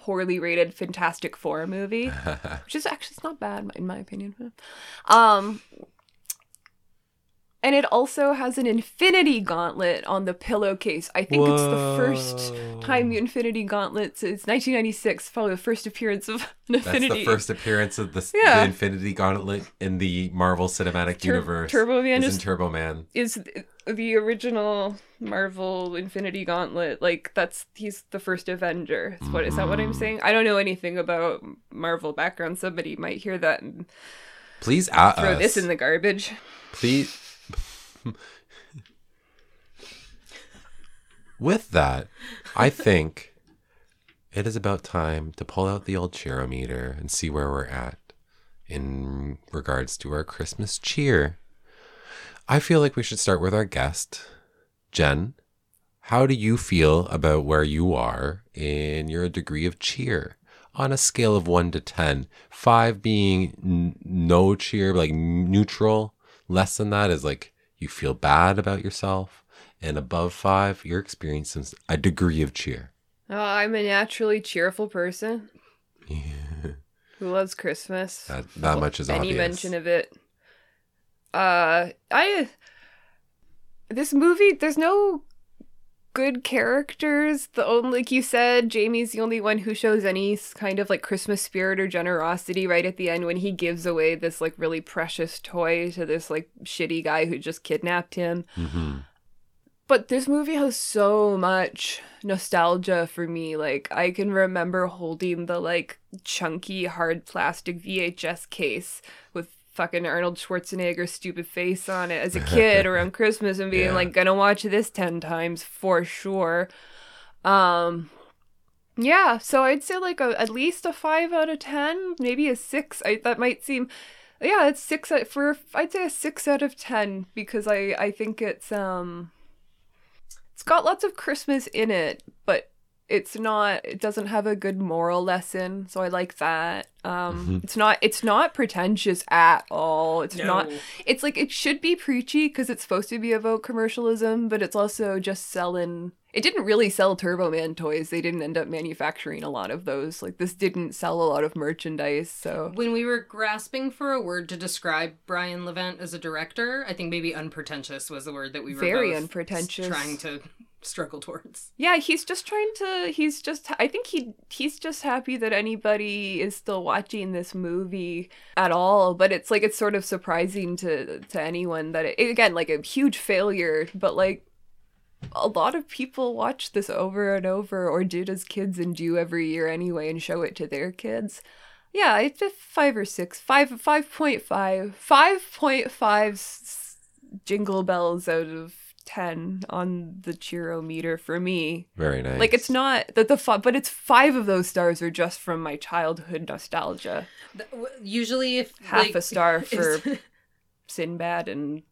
poorly rated Fantastic Four movie, which is actually it's not bad in my opinion. Um, and it also has an Infinity Gauntlet on the pillowcase. I think it's the first time the Infinity Gauntlet. It's 1996, probably the first appearance of an That's the first appearance of the, Yeah. the Infinity Gauntlet in the Marvel Cinematic Tur- Universe. Turbo Man is is Turbo Man. is the original Marvel Infinity Gauntlet. Like that's he's the first Avenger. Is what is that what I'm mm-hmm. saying? I don't know anything about Marvel background. Somebody might hear that and Please throw us. this in the garbage. Please. With that, I think it is about time to pull out the old cheerometer and see where we're at in regards to our Christmas cheer. I feel like we should start with our guest, Jen. How do you feel about where you are in your degree of cheer? On a scale of 1 to 10, 5 being n- no cheer, like neutral, less than that is like you feel bad about yourself, and above 5, you're experiencing a degree of cheer. Oh, I'm a naturally cheerful person who loves Christmas. That, that much is Any obvious. Any mention of it. Uh, I. This movie, there's no good characters. The only, like you said, Jamie's the only one who shows any kind of like Christmas spirit or generosity right at the end when he gives away this like really precious toy to this like shitty guy who just kidnapped him. Mhm. But this movie has so much nostalgia for me. Like I can remember holding the like chunky hard plastic VHS case with fucking Arnold Schwarzenegger's stupid face on it as a kid around Christmas and being Yeah. like gonna watch this 10 times for sure. Um yeah, so I'd say like a, at least a 5 out of 10, maybe a 6. I that might seem yeah, it's 6 out for I'd say a 6 out of 10 because I I think it's um it's got lots of Christmas in it, but it's not it doesn't have a good moral lesson, so I like that. Um it's not it's not pretentious at all. It's not it's like it should be preachy because it's supposed to be about commercialism, but it's also just selling it didn't really sell Turbo Man toys. They didn't end up manufacturing a lot of those. Like this didn't sell a lot of merchandise, so When we were grasping for a word to describe Brian Levant as a director, I think maybe unpretentious was the word that we were Very both unpretentious. trying to struggle towards. Yeah, he's just trying to he's just I think he he's just happy that anybody is still watching this movie at all, but it's like it's sort of surprising to to anyone that it again like a huge failure, but like a lot of people watch this over and over or did as kids and do every year anyway and show it to their kids. Yeah, it's 5 or 6, 5 5.5. 5.5 s- jingle bells out of 10 on the cheerometer for me. Very nice. Like it's not that the fi- but it's five of those stars are just from my childhood nostalgia. Usually, if Half like, a star for is- Sinbad and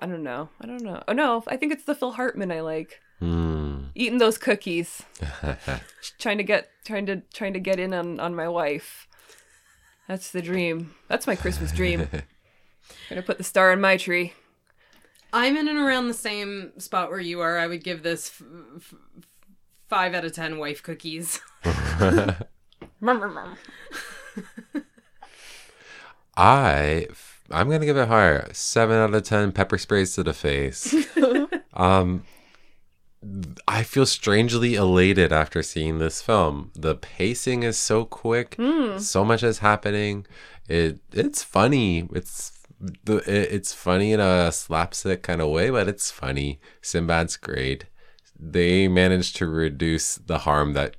I don't know. I don't know. Oh no, I think it's the Phil Hartman I like. Hmm. Eating those cookies, trying to get trying to trying to get in on on my wife. That's the dream. That's my Christmas dream. Gonna put the star in my tree. I'm in and around the same spot where you are. I would give this f- f- five out of ten wife cookies. I I'm gonna give it higher. Seven out of ten pepper sprays to the face. um, I feel strangely elated after seeing this film. The pacing is so quick. So much is happening. It it's funny. It's the it, it's funny in a slapstick kind of way, but it's funny. Sinbad's great. They managed to reduce the harm that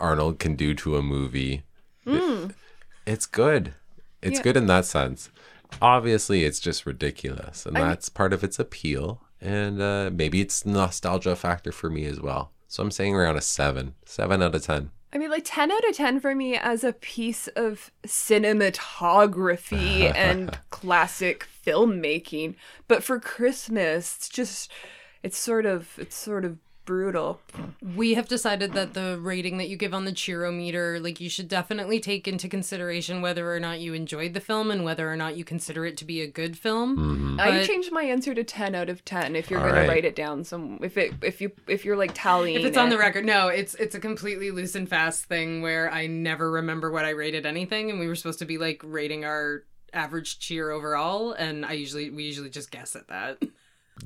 Arnold can do to a movie. It- it's good. It's Yeah. good in that sense. Obviously, it's just ridiculous, and I mean- that's part of its appeal. And uh, maybe it's nostalgia factor for me as well. So I'm saying around a seven, seven out of ten. I mean, like 10 out of 10 for me as a piece of cinematography and classic filmmaking. But for Christmas, it's just, it's sort of, it's sort of brutal. We have decided that the rating that you give on the Cheerometer, like you should definitely take into consideration whether or not you enjoyed the film and whether or not you consider it to be a good film. Mm-hmm. I But- changed my answer to ten out of ten. If you're All gonna right. write it down, some if it if you if you're like tallying, If it's on the record, no, it's it's a completely loose and fast thing where I never remember what I rated anything, and we were supposed to be like rating our average cheer overall, and I usually we usually just guess at that.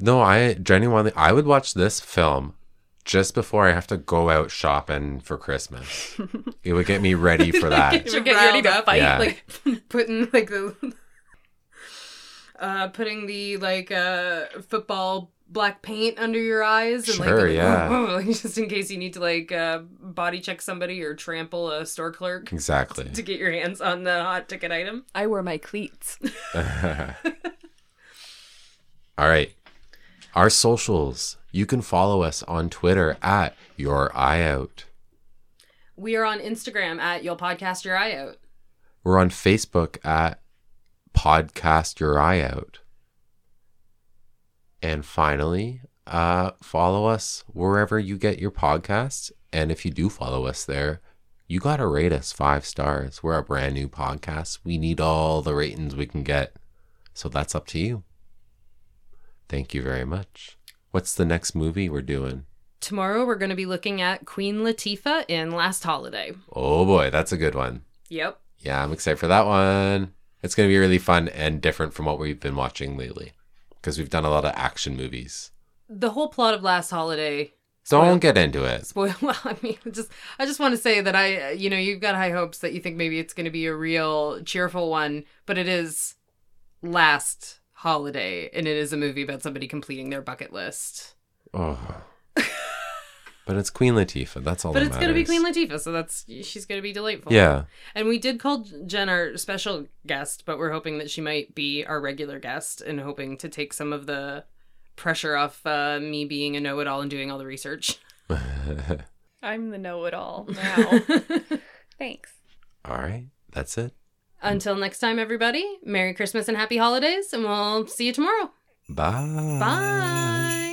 No, I genuinely I would watch this film just before I have to go out shopping for Christmas. it would get me ready for that. Should get ready to Riled fight. Yeah. like putting like the uh putting the like uh football black paint under your eyes and Sure, like, yeah. like just in case you need to like uh body check somebody or trample a store clerk exactly. to get your hands on the hot ticket item. I wear my cleats. All right. Our socials. You can follow us on Twitter at your eye out. We are on Instagram at You'll Podcast Your Eye Out. We're on Facebook at Podcast Your Eye Out. And finally, uh, follow us wherever you get your podcasts. And if you do follow us there, you got to rate us five stars. We're a brand new podcast. We need all the ratings we can get. So that's up to you. Thank you very much. What's the next movie we're doing? Tomorrow we're going to be looking at Queen Latifah in Last Holiday. Oh boy, that's a good one. Yep. Yeah, I'm excited for that one. It's going to be really fun and different from what we've been watching lately because we've done a lot of action movies. The whole plot of Last Holiday Don't get into it. spoil well i mean just i just want to say that i you know you've got high hopes that you think maybe it's going to be a real cheerful one but it is last holiday and it is a movie about somebody completing their bucket list Oh. but it's Queen Latifah. That's all but that it's going to be queen latifah so that's she's going to be delightful Yeah. and we did call jen our special guest but we're hoping that she might be our regular guest and hoping to take some of the pressure off uh, me being a know-it-all and doing all the research I'm the know-it-all now. Thanks. all right. That's it. Until next time everybody merry christmas and happy holidays and we'll see you tomorrow Bye. Bye.